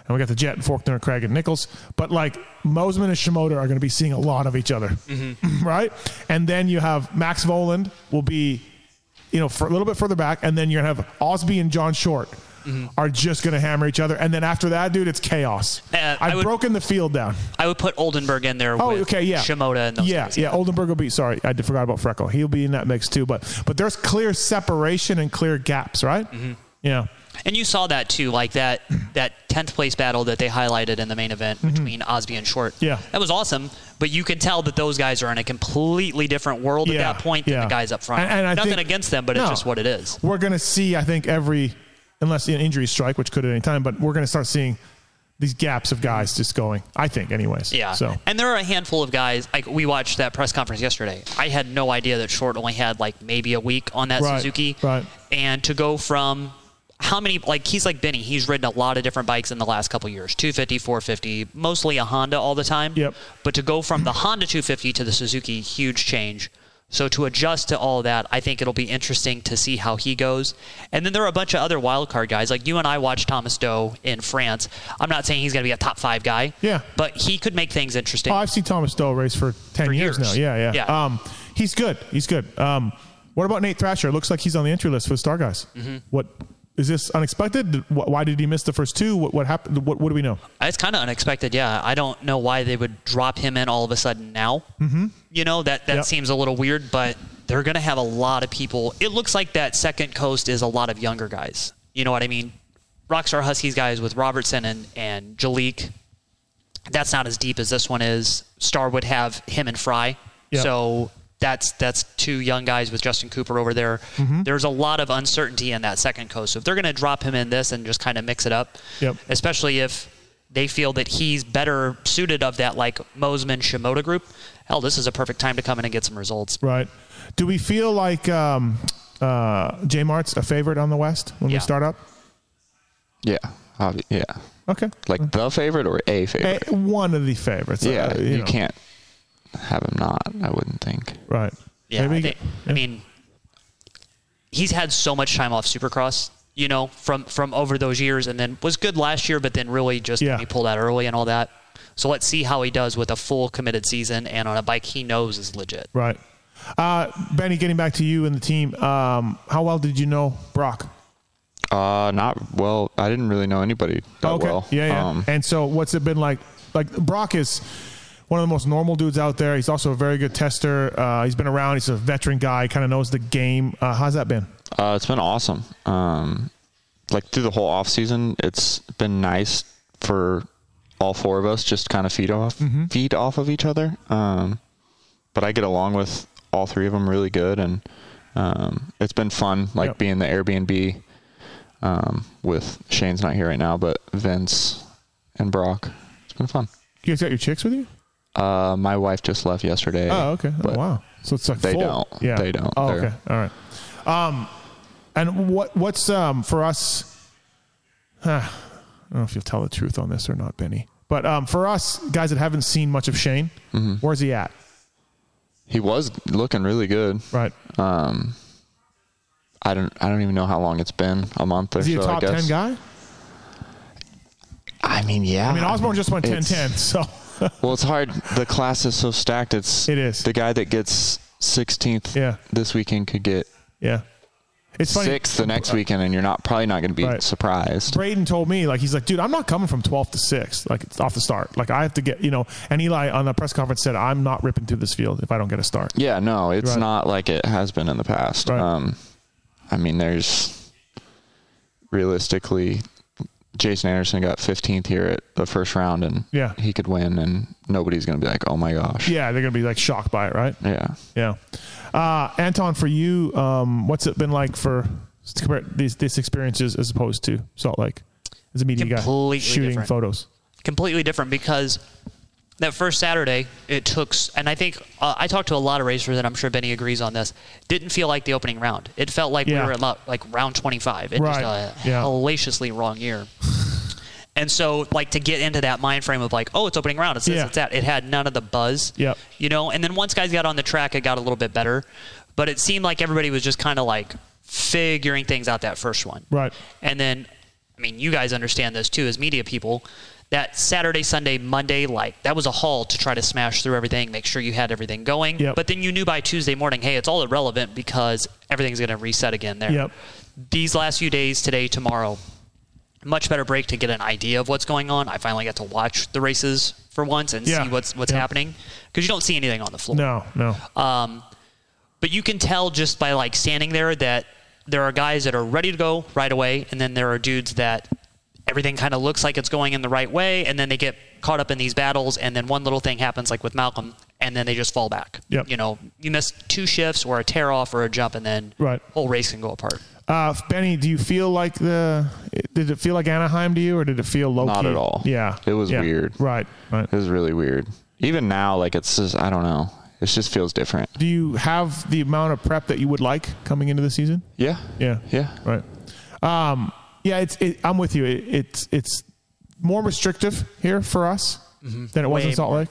And we got the Jett, and Forkner, Craig, and Nichols. But like Mosiman and Shimoda are going to be seeing a lot of each other, *laughs* right? And then you have Max Voland will be you know, for a little bit further back, and then you're gonna have Osby and John Short are just gonna hammer each other, and then after that, dude, it's chaos. Uh, I've would- broken the field down. I would put Oldenburg in there Oh, with okay, yeah, Shimoda and those yeah, guys. yeah. Oldenburg will be. Sorry, I forgot about Freckle. He'll be in that mix too. But but there's clear separation and clear gaps, right? Mm-hmm. Yeah, And you saw that too, like that that tenth place battle that they highlighted in the main event between Osby and Short. Mm-hmm. Yeah. that was awesome. But you can tell that those guys are in a completely different world Yeah, at that point than the guys up front. And- and I Nothing think- against them, but No. it's just what it is. we're gonna see. I think every unless an injury strike, which could at any time, but we're gonna start seeing these gaps of guys just going. I think, anyways. Yeah. So And there are a handful of guys. Like we watched that press conference yesterday. I had no idea that Short only had like maybe a week on that Right, Suzuki. right. And to go from how many like he's like Benny. He's ridden a lot of different bikes in the last couple years. 250, 450, mostly a Honda all the time. Yep. But to go from the Honda 250 to the Suzuki, huge change. So to adjust to all that, I think it'll be interesting to see how he goes. And then there are a bunch of other wild card guys. Like you and I watched Thomas Do in France. I'm not saying he's going to be a top five guy. Yeah. But he could make things interesting. Oh, I've seen Thomas Do race for ten For years, years. now. Yeah, yeah. Yeah. Um, he's good. He's good. Um, what about Nate Thrasher? It looks like he's on the entry list for the Star Guys. Mm-hmm. What is this unexpected? Why did he miss the first two? What, what happened? What, what do we know? It's kind of unexpected, yeah. I don't know why they would drop him in all of a sudden now. Mm-hmm. You know that that Yep. seems a little weird, but they're going to have a lot of people. It looks like that second coast is a lot of younger guys. You know what I mean? Rockstar Huskies guys with Robertson and and Jalek. That's not as deep as this one is. Star would have him and Frye, Yep. so that's that's two young guys with Justin Cooper over there. Mm-hmm. There's a lot of uncertainty in that second coast. So if they're going to drop him in this and just kind of mix it up, Yep. especially if they feel that he's better suited of that like Mosiman Shimoda group. Hell, this is a perfect time to come in and get some results. Right. Do we feel like um, uh, J Mart's a favorite on the West when Yeah. we start up? Yeah. obvi- yeah. Okay. Like the favorite or a favorite? one of the favorites. yeah. Uh, you know. can't have him not. I wouldn't think. Right. Yeah, Maybe- I, think- I mean, he's had so much time off Supercross. You know, from from over those years, and then was good last year, but then really just Yeah. he pulled out early and all that. So let's see how he does with a full committed season and on a bike he knows is legit. Right. Uh, Benny, getting back to you and the team, um, how well did you know Broc? Uh, not well. I didn't really know anybody that okay. well. Yeah, yeah. Um, and so, what's it been like? Like Broc is one of the most normal dudes out there. He's also a very good tester. Uh, he's been around. He's a veteran guy. Kind of knows the game. Uh, how's that been? Uh, it's been awesome. Um, like through the whole off season, it's been nice for all four of us just kind of feed off Mm-hmm. feed off of each other. Um, but I get along with all three of them really good, and um, it's been fun. Like Yep. being the Airbnb um, with Shane's not here right now, but Vince and Broc. It's been fun. You guys got your chicks with you? Uh, my wife just left yesterday. Oh, okay. Oh, wow. So it's like they full. don't. Yeah, They don't. Oh, They're- okay. All right. Um, and what what's um for us? Huh, I don't know if you'll tell the truth on this or not, Benny. But um, for us guys that haven't seen much of Shane, Mm-hmm. where's he at? He was looking really good. Right. Um, I don't. I don't even know how long it's been. A month or Is he so. a top ten guy? I mean, yeah. I mean, Osborne just went 10-10, so *laughs* Well, it's hard. The class is so stacked. It's It is. the guy that gets 16th Yeah. this weekend could get yeah. It's funny. sixth the next weekend, and you're not probably not going to be Right. surprised. Brayton told me, like, he's like, dude, I'm not coming from 12th to 6th, like, it's off the start. Like, I have to get, you know, and Eli on the press conference said, I'm not ripping through this field if I don't get a start. Yeah, no, it's Right. not like it has been in the past. Right. Um, I mean, there's realistically, Jason Anderson got 15th here at the first round, and Yeah. he could win, and nobody's going to be like, oh my gosh. Yeah, they're going to be, like, shocked by it, right? Yeah. Yeah. Uh, Anton, for you, um, what's it been like for to compare these, these experiences as opposed to Salt Lake as a media Completely guy shooting different. photos? completely different because that first Saturday it took, and I think uh, I talked to a lot of racers, and I'm sure Benny agrees on this. Didn't feel like the opening round. It felt like Yeah. we were at lo- like round 25. It Right. just a Yeah. hellaciously wrong year. And so, like to get into that mind frame of like, oh, it's opening round, it's this, Yeah. it's that. It had none of the buzz, Yep. you know. And then once guys got on the track, it got a little bit better, but it seemed like everybody was just kind of like figuring things out that first one, Right. and then, I mean, you guys understand this too as media people. That Saturday, Sunday, Monday, like that was a haul to try to smash through everything, make sure you had everything going. Yep. But then you knew by Tuesday morning, hey, it's all irrelevant because everything's going to reset again there. Yep. These last few days, today, tomorrow, much better break to get an idea of what's going on. I finally got to watch the races for once and Yeah. see what's what's Yeah. happening because you don't see anything on the floor. No, no. Um, but you can tell just by like standing there that there are guys that are ready to go right away, and then there are dudes that everything kind of looks like it's going in the right way, and then they get caught up in these battles, and then one little thing happens, like with Malcolm, and then they just fall back. Yep. You know, you miss two shifts or a tear off or a jump, and then Right. whole race can go apart. Uh, Benny, do you feel like the? Did it feel like Anaheim to you, or did it feel low? Not key? at all. Yeah, It was Yeah. weird. Right, right. It was really weird. Even now, like it's just, I don't know. It just feels different. Do you have the amount of prep that you would like coming into the season? Yeah. Yeah, Yeah. right. Um, yeah, it's. It, I'm with you. It, it's it's more restrictive here for us than it was in Way Salt more. Lake.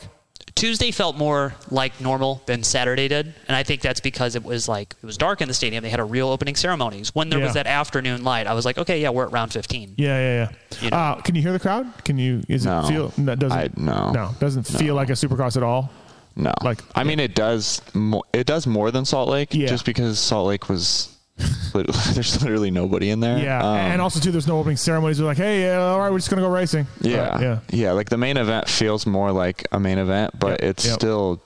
Tuesday felt more like normal than Saturday did, and I think that's because it was like it was dark in the stadium. They had a real opening ceremonies. When there Yeah. was that afternoon light, I was like, okay, yeah, we're at round 15. Yeah, yeah, yeah. You know. Uh, can you hear the crowd? Can you? Is No. it feel? No, doesn't. I- no. No, doesn't No. feel like a Supercross at all. No. Like- I mean, it does. Mo- it does more than Salt Lake. Yeah. Just because Salt Lake was, lit- *laughs* there's literally nobody in there. Yeah, Um, and also too, there's no opening ceremonies. They're like, hey, uh, all right, we're just gonna go racing. Yeah, Right, yeah. yeah. Like the main event feels more like a main event, but Yep, it's yep. still,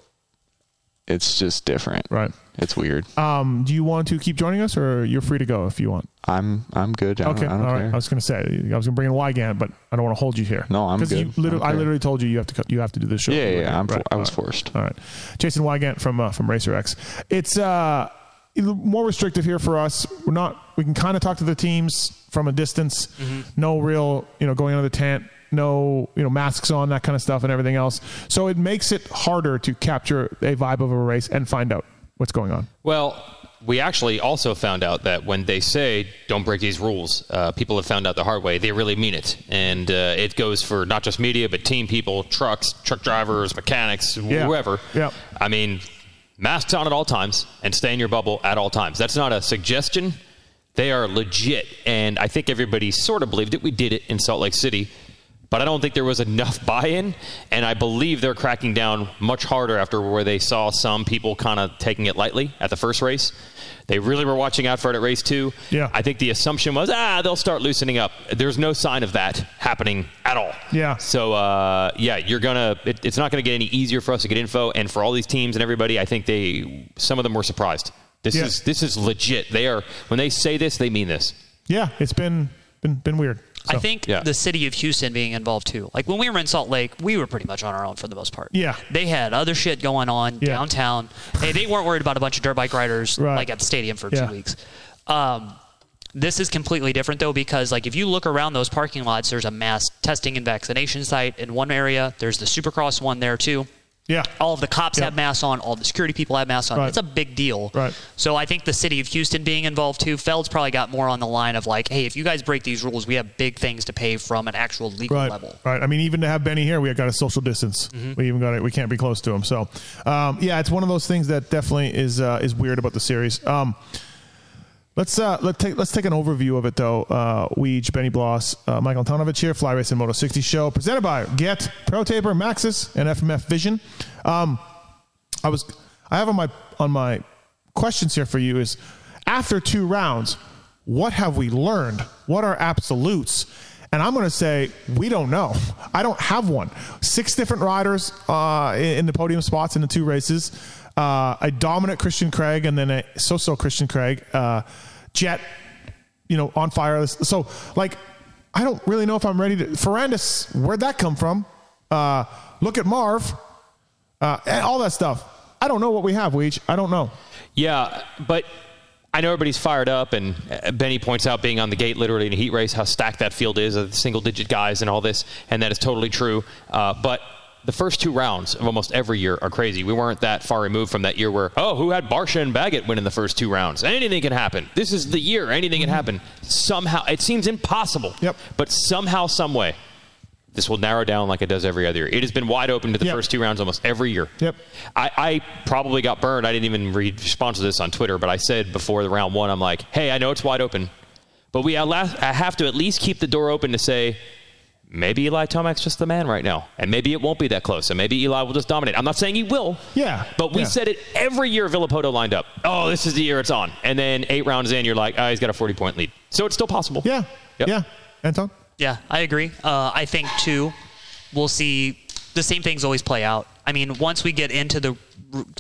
it's just different. Right. It's weird. Um, do you want to keep joining us, or you're free to go if you want? I'm I'm good. I don't, Okay, all right. care. I was going to say I was going to bring in Weigandt, but I don't want to hold you here. No, I'm good. You literally, I I literally told you you have to you have to do this show. Yeah, yeah, yeah. I'm Right, for- I was forced. All right, Jason Weigandt from uh, from Racer X. It's uh more restrictive here for us. We're not. We can kind of talk to the teams from a distance. Mm-hmm. No real, you know, going under the tent. No, you know, masks on, that kind of stuff, and everything else. So it makes it harder to capture a vibe of a race and find out what's going on. Well, we actually also found out that when they say don't break these rules, uh, people have found out the hard way. They really mean it, and uh, it goes for not just media, but team people, trucks, truck drivers, mechanics, Yeah. whoever. Yep. I mean, masks on at all times and stay in your bubble at all times. That's not a suggestion. They are legit, and I think everybody sort of believed it. We did it in Salt Lake City. but I don't think there was enough *laughs* buy-in, and I believe they're cracking down much harder after where they saw some people kind of taking it lightly at the first race. They really were watching out for it at race two. Yeah. I think the assumption was, ah, they'll start loosening up. There's no sign of that happening at all. Yeah. So, uh, yeah, you're gonna. It's not gonna get any easier for us to get info, and for all these teams and everybody, I think they some of them were surprised. This Yeah. is this is legit. They are when they say this, they mean this. Yeah, it's been been been weird. I think yeah. the city of Houston being involved too. Like when we were in Salt Lake, we were pretty much on our own for the most part. Yeah. They had other shit going on Yeah. downtown. Hey, they weren't worried about a bunch of dirt bike riders Right. like at the stadium for Yeah. two weeks. Um, this is completely different though because like if you look around those parking lots, there's a mass testing and vaccination site in one area. There's the Supercross one there too. Yeah. All of the cops Yeah. have masks on. All the security people have masks on. Right. It's a big deal. Right. So I think the city of Houston being involved too. Feld's probably got more on the line of like, hey, if you guys break these rules, we have big things to pay from an actual legal Right. level. Right. I mean, even to have Benny here, we got a social distance. Mm-hmm. We even got it. We can't be close to him. So, um, yeah, it's one of those things that definitely is uh, is weird about the series. Um, let's uh, let take let's take an overview of it though. Uh, Benny Bloss, uh, Michael Antonovich here, Fly Racing Moto 60 show presented by Get Pro Taper, Maxxis, and FMF Vision. Um, I was I have on my on my questions here for you is after two rounds, what have we learned? What are absolutes? And I'm going to say we don't know. I don't have one. Six different riders uh, in in the podium spots in the two races. Uh, a dominant Christian Craig and then a so-so Christian Craig. Uh, Jett, you know, on fire. So, like, I don't really know if I'm ready to. Ferrandis, where'd that come from? Uh, look at Marv uh, and all that stuff. I don't know what we have, Weege. I don't know. Yeah, but I know everybody's fired up, and uh, Benny points out being on the gate literally in a heat race how stacked that field is of single digit guys and all this, and that is totally true. Uh, but the first two rounds of almost every year are crazy. We weren't that far removed from that year where, oh, who had Barcia and Baggett win in the first two rounds? Anything can happen. This is the year. Anything can happen. Somehow, it seems impossible. Yep. But somehow, some way, this will narrow down like it does every other year. It has been wide open to the Yep. first two rounds almost every year. Yep. I, I probably got burned. I didn't even read respond to this on Twitter, but I said before the round one, I'm like, hey, I know it's wide open, but we at last, I have to at least keep the door open to say maybe Eli Tomac's just the man right now, and maybe it won't be that close, and maybe Eli will just dominate. I'm not saying he will. Yeah, But we yeah. said it every year Villopoto lined up. Oh, this is the year it's on. And then eight rounds in, you're like, oh, he's got a 40 point lead. So it's still possible. Yeah. Yep. Yeah. Anton? Yeah, I agree. Uh, I think too, we'll see the same things always play out. I mean, once we get into the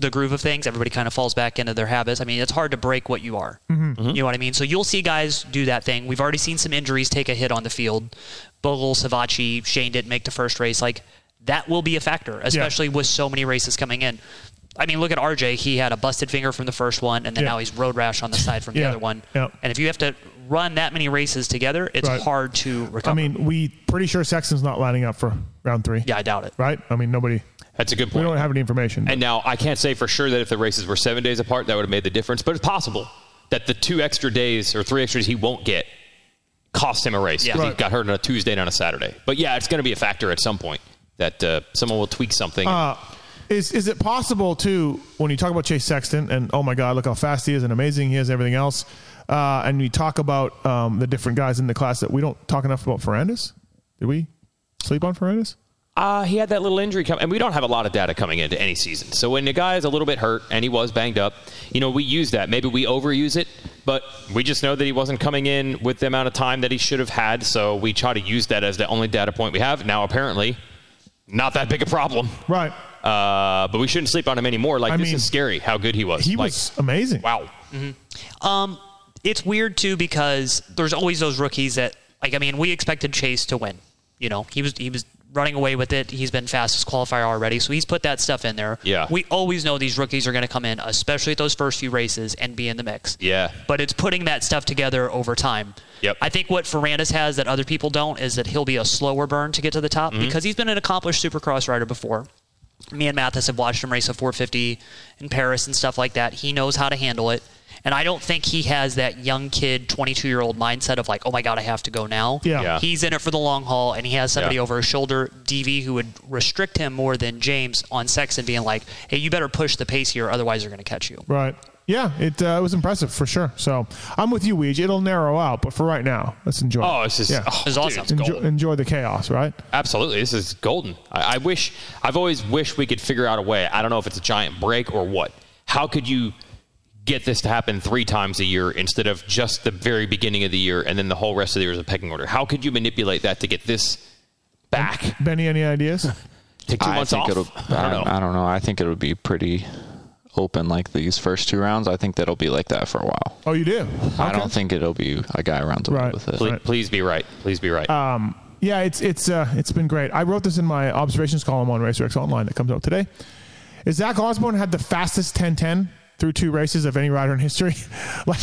the groove of things, everybody kind of falls back into their habits. I mean, it's hard to break what you are. Mm-hmm. You know what I mean? So you'll see guys do that thing. We've already seen some injuries take a hit on the field. Bogle, Savatgy, Shane didn't make the first race. Like that will be a factor, especially with so many races coming in. I mean, look at RJ. He had a busted finger from the first one, and then Yeah. now he's road rash on the side from the Yeah. other one. Yeah. And if you have to run that many races together, it's Right. hard to recover. I mean, we pretty sure Sexton's not lining up for round three. Yeah, I doubt it. Right? I mean, nobody. That's a good point. We don't have any information. And now I can't say for sure that if the races were seven days apart, that would have made the difference. But it's possible that the two extra days or three extra days he won't get cost him a race Yeah. because he got hurt on a Tuesday and on a Saturday. But yeah, it's going to be a factor at some point that uh, someone will tweak something. Uh, is is it possible too when you talk about Chase Sexton and oh my God, look how fast he is and amazing he is, and everything else, uh, and we talk about um, the different guys in the class that we don't talk enough about Ferrandis? Did we sleep on Ferrandis? Uh, he had that little injury come, and we don't have a lot of data coming into any season. So when a guy is a little bit hurt and he was banged up, you know, we use that. Maybe we overuse it, but we just know that he wasn't coming in with the amount of time that he should have had. So we try to use that as the only data point we have. Now, apparently, not that big a problem. Right. Uh, but we shouldn't sleep on him anymore. Like I this mean, is scary how good he was. He Like, was amazing. wow. Um, it's weird too because there's always those rookies that like I mean we expected Chase to win. You know he was he was running away with it. He's been fastest qualifier already, so he's put that stuff in there. Yeah. We always know these rookies are going to come in, especially at those first few races, and be in the mix. Yeah. But it's putting that stuff together over time. Yep. I think what Ferrandis has that other people don't is that he'll be a slower burn to get to the top Mm-hmm. because he's been an accomplished supercross rider before. Me and Matthes have watched him race a 450 in Paris and stuff like that. He knows how to handle it. And I don't think he has that young kid, 22 year old mindset of like, oh my God, I have to go now. Yeah. Yeah. He's in it for the long haul, and he has somebody Yeah. over his shoulder, DV, who would restrict him more than James on Sexton being like, hey, you better push the pace here, otherwise they're going to catch you. Right. Yeah, it uh, was impressive for sure. So I'm with you, Weege. It'll narrow out, but for right now, let's enjoy. Oh, it. it's just yeah. oh, It's dude, awesome. it's enjoy, enjoy the chaos, right? Absolutely, this is golden. I, I wish I've always wished we could figure out a way. I don't know if it's a giant break or what. How could you get this to happen three times a year instead of just the very beginning of the year and then the whole rest of the year is a pecking order? How could you manipulate that to get this back? Benny, any ideas? Take two I months think off. it'll. I don't know. I don't know. I think it would be pretty open like these first two rounds. I think that'll be like that for a while. oh, you do? I don't think it'll be a guy around away Right. with it. Please, Right. please be right. Please be right. Um, yeah, it's it's uh, it's been great. I wrote this in my observations column on RacerX Online that comes out today. Is Zach Osborne had the fastest 10-10 through two races of any rider in history? *laughs* like,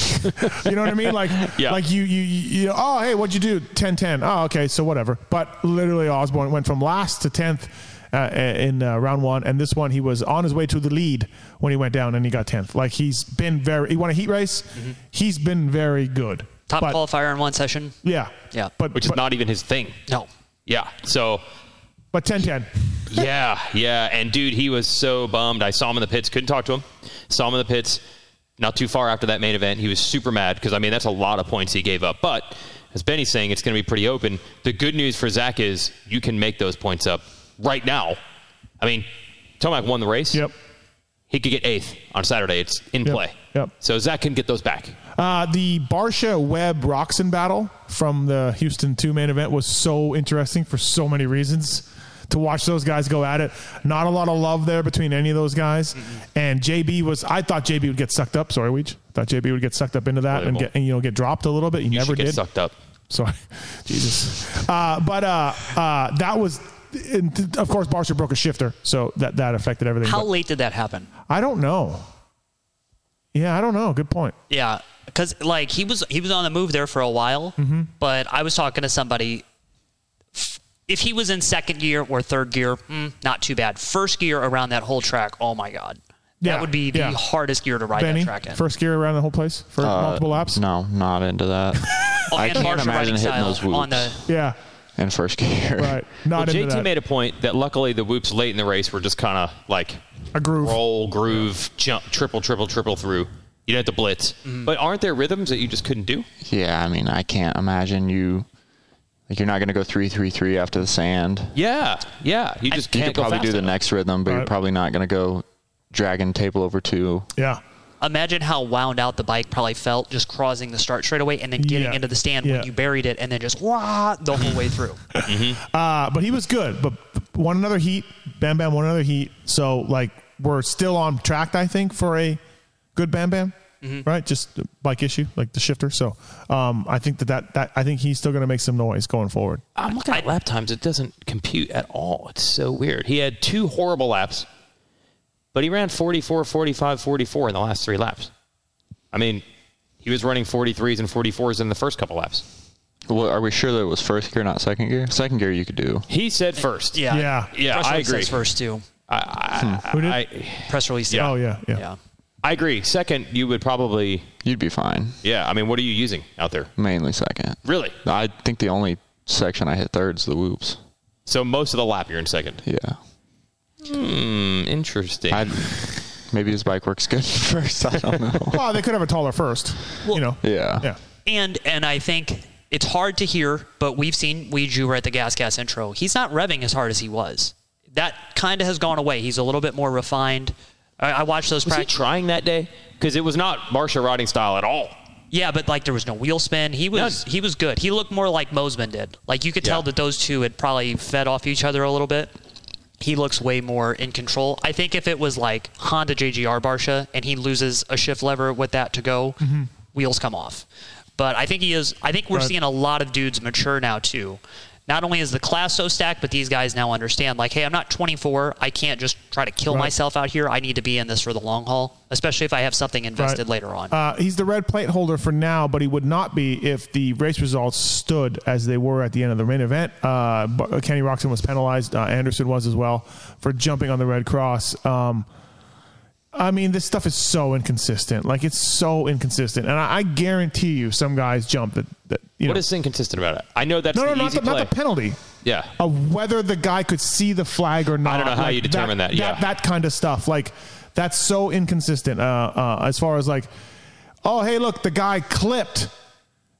you know what I mean? Like, *laughs* Yeah. like you, you, you, you- oh, hey, what'd you do? 10-10. Oh, okay, so whatever. But literally, Osborne went from last to tenth. Uh, in uh, round one, and this one he was on his way to the lead when he went down, and he got tenth. Like he's been very. He won a heat race. He's been very good. Top But- qualifier in one session. Yeah, Yeah. But which is not even his thing. No. Yeah. So but 10-10. *laughs* yeah, yeah. And dude, he was so bummed. I saw him in the pits. Couldn't talk to him. Saw him in the pits. Not too far after that main event, he was super mad because I mean that's a lot of points he gave up. But as Benny's saying, it's going to be pretty open. The good news for Zach is you can make those points up right now. I mean, Tomac won the race. Yep. He could get eighth on Saturday. It's in Yep, play. yep. So Zach can get those back. Uh, the Barcia Webb Roczen battle from the Houston 2 main event was so interesting for so many reasons. To watch those guys go at it, not a lot of love there between any of those guys. And JB was, I thought JB would get sucked up. Sorry, Weege. Thought JB would get sucked up into that and get and, you know get dropped a little bit. He You never get did. sucked up. Sorry, *laughs* Jesus. Uh, but uh, uh, that was, and of course, Barcia broke a shifter, so that that affected everything. How But late did that happen? I don't know. Yeah, I don't know. Good point. Yeah, because like he was he was on the move there for a while, Mm-hmm. but I was talking to somebody. If he was in second gear or third gear, mm, not too bad. First gear around that whole track, oh my god, Yeah, that would be the yeah. hardest gear to ride Benny, that track in. first gear around the whole place for Uh, multiple laps. No, not into that. *laughs* Oh, I can't Barcia imagine hitting those whoops on the Yeah, in first gear. right. Not Well, into JT that. made a point that luckily the whoops late in the race were just kind of like a groove. roll, groove, jump, triple, triple, triple through. You didn't have to blitz. Mm-hmm. But aren't there rhythms that you just couldn't do? Yeah, I mean, I can't imagine you. Like you're not going to go three three three after the sand. Yeah, yeah. You just You can't could go probably do the enough. next rhythm, but Right. you're probably not going to go dragon table over two. Yeah. Imagine how wound out the bike probably felt just crossing the start straight away and then getting Yeah. into the stand Yeah. when you buried it and then just wah the whole way through. *laughs* Uh, but he was good. But one another heat. Bam Bam one another heat. So like we're still on track, I think, for a good Bam Bam. Mm-hmm. Right, just bike issue, like the shifter. So, um, I think that, that that I think he's still going to make some noise going forward. I'm looking at lap times. It doesn't compute at all. It's so weird. He had two horrible laps, but he ran 44, 45, 44 in the last three laps. I mean, he was running 43s and 44s in the first couple laps. Well, are we sure that it was first gear, not second gear? Second gear you could do. He said first. Yeah, Yeah. Yeah, I agree. says first too. Hmm. Who did? I, Press release. Yeah. oh yeah, yeah, yeah. I agree. Second, you would probably, You'd be fine. yeah. I mean, what are you using out there? Mainly second. Really? I think the only section I hit third is the whoops. So most of the lap you're in second. Yeah. Hmm, interesting. I maybe his bike works good *laughs* first. I don't know. *laughs* Well, they could have a taller first. you know. Yeah. Yeah. And and I think it's hard to hear, but we've seen Weiju at the Gas Gas intro. He's not revving as hard as he was. That kind of has gone away. He's a little bit more refined. I, I watched those was he practice. trying that day? Because it was not Barcia riding style at all. Yeah, but like there was no wheel spin. He was None. he was good. He looked more like Mosiman did. Like you could tell that those two had probably fed off each other a little bit. He looks way more in control. I think if it was like Honda JGR Barcia and he loses a shift lever with that to go, mm-hmm. wheels come off. But I think he is. I think we're Right. seeing a lot of dudes mature now too. Not only is the class so stacked, but these guys now understand like, hey, I'm not 24. I can't just try to kill Right. myself out here. I need to be in this for the long haul, especially if I have something invested Right. later on. Uh, he's the red plate holder for now, but he would not be if the race results stood as they were at the end of the main event. Uh, Kenny Roczen was penalized. Uh, Anderson was as well for jumping on the red cross. Um, I mean, this stuff is so inconsistent. Like it's so inconsistent, and I, I guarantee you, some guys jump that. that you What know, is inconsistent about it? I know that's no, no, the not easy the, not the penalty. yeah. Of whether the guy could see the flag or not. I don't know how you determine that, yeah. that kind of stuff. Like That's so inconsistent. Uh, uh, as far as like, oh hey, look, the guy clipped.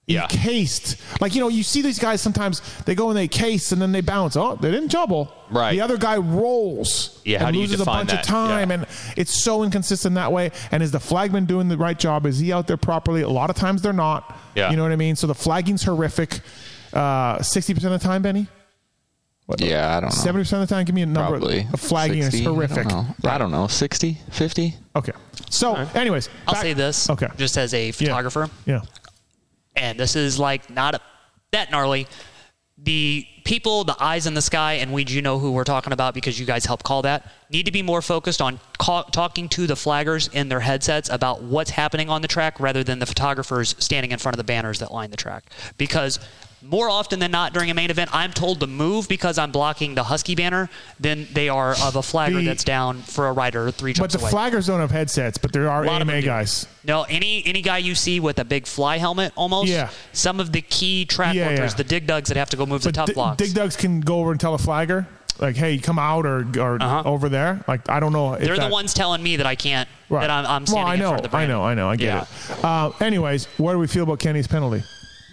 Yeah. Cased. Like, you know, you see these guys sometimes they go and they case and then they bounce. Oh, they didn't jumble. Right. The other guy rolls. Yeah, how and do you loses define a bunch that? of time. Yeah. And it's so inconsistent that way. And is the flagman doing the right job? Is he out there properly? A lot of times they're not. Yeah. You know what I mean? So the flagging's horrific. Uh, 60% of the time, Benny? What, Yeah, I don't know. 70% of the time? Give me a number. Probably. Of flagging 60? is horrific. I don't know. I don't know. 60? 50? Okay. So, anyways. I'll back- say this. Okay. Just as a Yeah. photographer, Yeah. And this is like not a, that gnarly. The people, the eyes in the sky, and we, you know who we're talking about because you guys help call that, need to be more focused on call, talking to the flaggers in their headsets about what's happening on the track rather than the photographers standing in front of the banners that line the track. Because more often than not during a main event, I'm told to move because I'm blocking the Husky banner than they are of a flagger The- that's down for a rider three jumps But the away. flaggers don't have headsets, but there are A lot of AMA do. guys. No, any any guy you see with a big fly helmet, almost. Yeah. Some of the key track Yeah, workers, yeah. the dig dugs that have to go move the tough Di- blocks. Dig Dugs can go over and tell a flagger, like, hey, come out or, or Uh-huh. over there. Like, I don't know. If They're that, the ones telling me that I can't. Right. That I'm, I'm well, standing I in know, front of the I know, I know, I get Yeah. it. Uh, anyways, what do we feel about Kenny's penalty?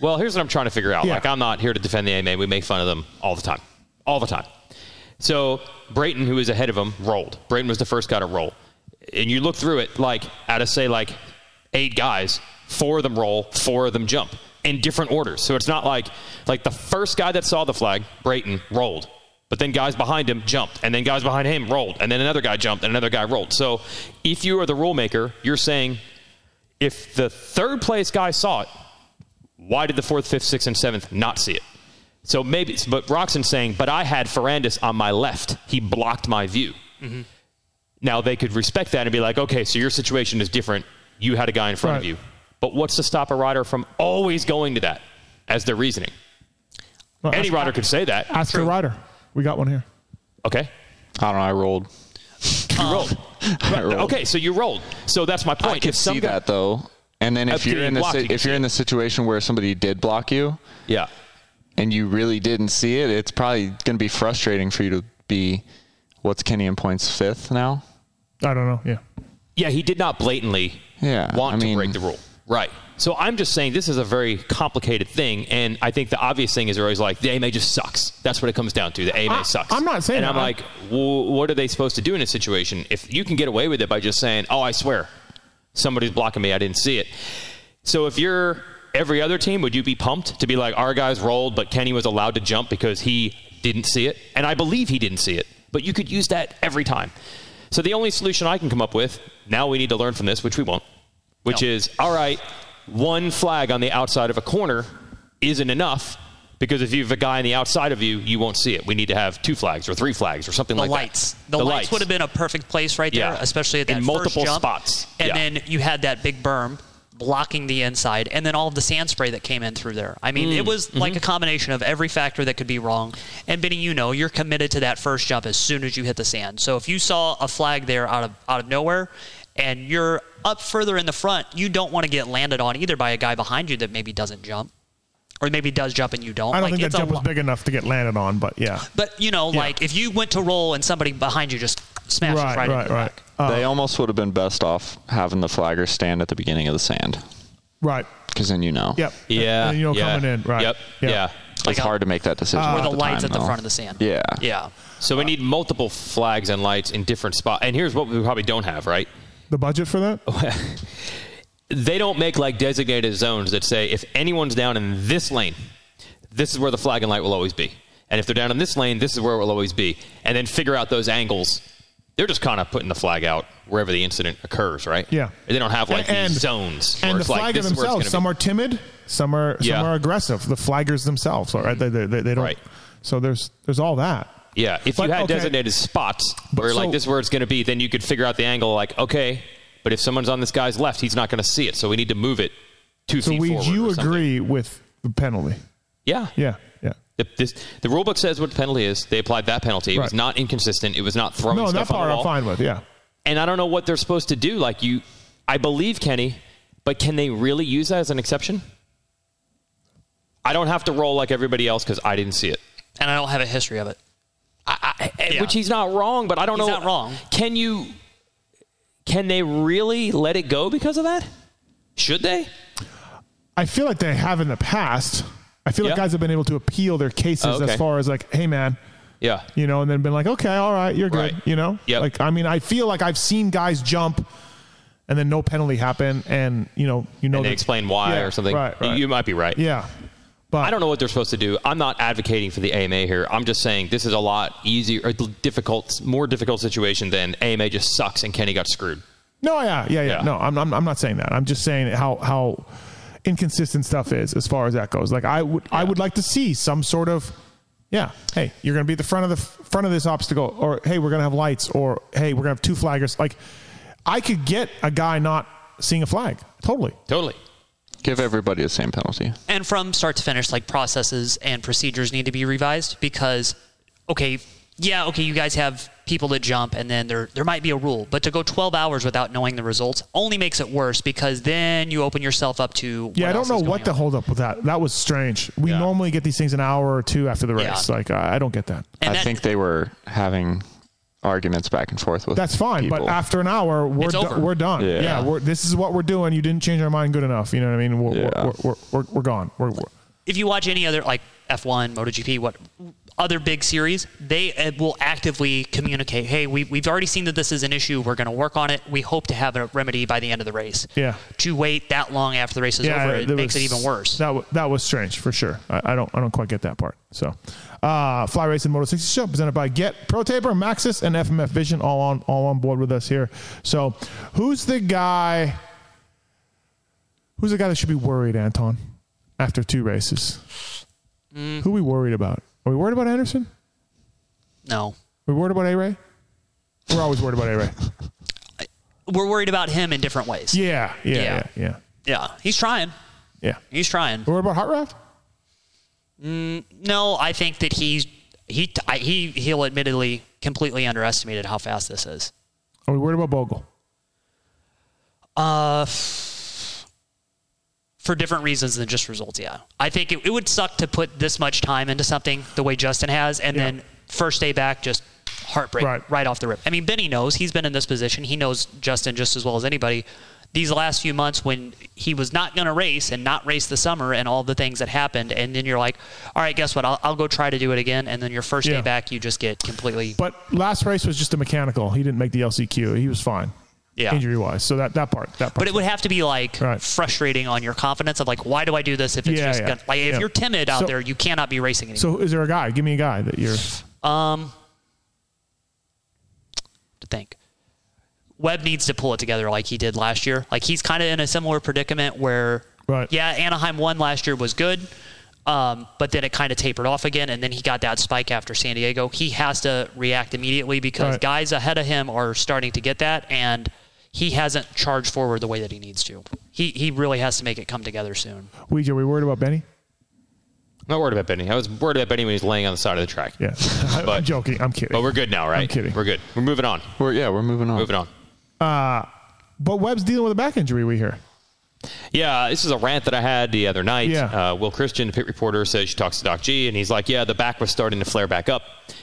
Well, here's what I'm trying to figure out. Yeah. Like, I'm not here to defend the AMA. We make fun of them all the time. All the time. So, Brayton, who was ahead of him, rolled. Brayton was the first guy to roll. And you look through it, like, out of, say, like, eight guys, four of them roll, four of them jump in different orders. So it's not like, like the first guy that saw the flag, Brayton, rolled. But then guys behind him jumped, and then guys behind him rolled, and then another guy jumped, and another guy rolled. So if you are the rule maker, you're saying if the third place guy saw it, why did the fourth, fifth, sixth, and seventh not see it? So maybe, but Roczen's saying, but I had Ferrandis on my left. He blocked my view. Mm-hmm. Now they could respect that and be like, okay, so your situation is different. You had a guy in front of you. But what's to stop a rider from always going to that as their reasoning? Well, Any ask- rider could say that. Ask the rider. We got one here. Okay. I don't know. I rolled. You rolled. *laughs* I rolled. Okay, so you rolled. So that's my point. I could if some see guy- that though. And then if you're in the si- if you're in the situation where somebody did block you Yeah. and you really didn't see it, it's probably going to be frustrating for you to be what's Kenny in points fifth now. I don't know. Yeah. Yeah, he did not blatantly Yeah, want I to mean- break the rule. Right. So I'm just saying this is a very complicated thing, and I think the obvious thing is they're always like the AMA just sucks. That's what it comes down to. The AMA I- sucks. I'm not saying And that. I'm like, well, what are they supposed to do in a situation if you can get away with it by just saying, "Oh, I swear, somebody's blocking me. I didn't see it." So if you're every other team, would you be pumped to be like, our guys rolled, but Kenny was allowed to jump because he didn't see it? And I believe he didn't see it, but you could use that every time. So the only solution I can come up with, now we need to learn from this, which we won't, which No. is, all right, one flag on the outside of a corner isn't enough because if you have a guy on the outside of you, you won't see it. We need to have two flags or three flags or something the like lights. that. The, lights, lights would have been a perfect place right there, Yeah. especially at that In multiple jump. spots. And Yeah. then you had that big berm blocking the inside, and then all of the sand spray that came in through there. I mean, Mm. it was Mm-hmm. like a combination of every factor that could be wrong. And Benny, you know, you're committed to that first jump as soon as you hit the sand. So if you saw a flag there out of out of nowhere, and you're up further in the front, you don't want to get landed on either by a guy behind you that maybe doesn't jump. Or maybe does jump and you don't. I don't Like, think that it's a jump was big enough to get landed on, but yeah. But you know, Yeah. like if you went to roll and somebody behind you just smashes right, right, into right, your right. back. Uh, they almost would have been best off having the flagger stand at the beginning of the sand right. because then you know. Yep. Yeah. And you know yeah. coming in. Right. Yep. Yeah. It's Like a- hard to make that decision. or at the lights time, at the though. front of the sand. Yeah. Yeah. So we need multiple flags and lights in different spots. And here's what we probably don't have, right? The budget for that? *laughs* They don't make like designated zones that say if anyone's down in this lane, this is where the flag and light will always be. And if they're down in this lane, this is where it will always be. And then figure out those angles. They're just kind of putting the flag out wherever the incident occurs, right? Yeah. They don't have like And- these zones. And the it's like, flagger this is where it's themselves, some are timid, some are Yeah. some are aggressive. The flaggers themselves, right? They, they, they, they don't. Right. So there's there's all that. Yeah, if But, you had okay. designated spots where so- like this is where it's going to be, then you could figure out the angle. Like, okay, but if someone's on this guy's left, he's not going to see it, so we need to move it two So feet we forward. you or something. agree with the penalty? Yeah, Yeah. Yeah. The, this, the rule book says what the penalty is. They applied that penalty. It was not inconsistent. It was not throwing No, that stuff on part the I'm fine with. Yeah. And I don't know what they're supposed to do. Like you, I believe Kenny, but can they really use that as an exception? I don't have to roll like everybody else because I didn't see it. And I don't have a history of it. I, I, eh, Yeah. Which he's not wrong, but I don't He's know. not wrong. Can you can they really let it go because of that? Should they? I feel like they have in the past. I feel like guys have been able to appeal their cases Oh, okay. as far as like, hey man, Yeah. you know, and then been like, okay, all right, you're good, Right. you know. Yep. Like, I mean, I feel like I've seen guys jump, and then no penalty happen, and you know, you know, And they that- explain why Yeah, or something. Right, right. You might be right. yeah, but I don't know what they're supposed to do. I'm not advocating for the AMA here. I'm just saying this is a lot easier, or difficult, more difficult situation than AMA just sucks and Kenny got screwed. No, yeah, yeah, yeah. Yeah. No, I'm, I'm, I'm not saying that. I'm just saying how how inconsistent stuff is as far as that goes. Like I would, I would like to see some sort of, yeah. Hey, you're going to be at the front of the front of this obstacle, or hey, we're going to have lights, or hey, we're going to have two flaggers. Like, I could get a guy not seeing a flag. Totally. Totally. Give everybody the same penalty. and from start to finish, like processes and procedures need to be revised because, okay, yeah, okay, you guys have people that jump, and then there there might be a rule, but to go 12 hours without knowing the results only makes it worse because then you open yourself up to. Yeah, I don't else know what going the on. hold up with that. That was strange. We Yeah. normally get these things an hour or two after the race. Yeah. Like I I don't get that. And I that- think they were having arguments back and forth with. That's fine, people. but after an hour, we're do- we're done. Yeah, Yeah. we're, this is what we're doing. You didn't change our mind good enough. You know what I mean? We're Yeah. we're, we're, we're, we're, we're gone. We're, we're, if you watch any other like F1, MotoGP, what other big series, they uh, will actively communicate, "Hey, we, we've already seen that this is an issue. We're going to work on it. We hope to have a remedy by the end of the race." Yeah. To wait that long after the race is over, it makes was- it even worse. That w- that was strange for sure. I, I don't I don't quite get that part. So, uh, Fly Racing Moto 60 Show presented by Get Pro Taper, Maxxis, and FMF Vision all on all on board with us here. So, who's the guy? Who's the guy that should be worried, Anton, after two races? Mm. Who we worried about? Are we worried about Anderson? no. Are we worried about A Ray? We're always worried about A Ray. We're worried about him in different ways. Yeah, yeah, yeah, Yeah. yeah, Yeah, he's trying. yeah. He's trying. We're worried about Hot Rod? No, I think that he's he I, he he'll admittedly completely underestimated how fast this is. Are we worried about Bogle? Uh, f- for different reasons than just results. Yeah, I think it, it would suck to put this much time into something the way Justin has, and Yeah. then first day back just heartbreak Right. right. off the rip. I mean, Benny knows he's been in this position. He knows Justin just as well as anybody. These last few months when he was not going to race and not race the summer and all the things that happened, and then you're like, all right, guess what? I'll, I'll go try to do it again. And then your first Yeah. day back, you just get completely. But last race was just a mechanical. He didn't make the LCQ. He was fine. Yeah. Injury wise. So that, that part. That part. But it would have to be like Right. frustrating on your confidence of like, why do I do this if it's Yeah, just yeah. gonna, like if Yeah. you're timid out So- there, you cannot be racing anymore. So is there a guy? Give me a guy that you're. um, to think. Webb needs to pull it together like he did last year. Like he's kind of in a similar predicament where, Right. yeah, Anaheim one last year was good, um, but then it kind of tapered off again, and then he got that spike after San Diego. He has to react immediately because Right. guys ahead of him are starting to get that, and he hasn't charged forward the way that he needs to. He he really has to make it come together soon. Weege, are we worried about Benny? I'm not worried about Benny. I was worried about Benny when he was laying on the side of the track. Yeah. *laughs* I'm But- joking. I'm kidding. But we're good now, right? I'm kidding. We're good. We're moving on. We're, yeah, we're moving on. Moving on. Uh, but Webb's dealing with a back injury, we hear. Yeah, this is a rant that I had the other night. Yeah. Uh, Will Christian, the pit reporter, says she talks to Doc G, and he's like, "Yeah, the back was starting to flare back up,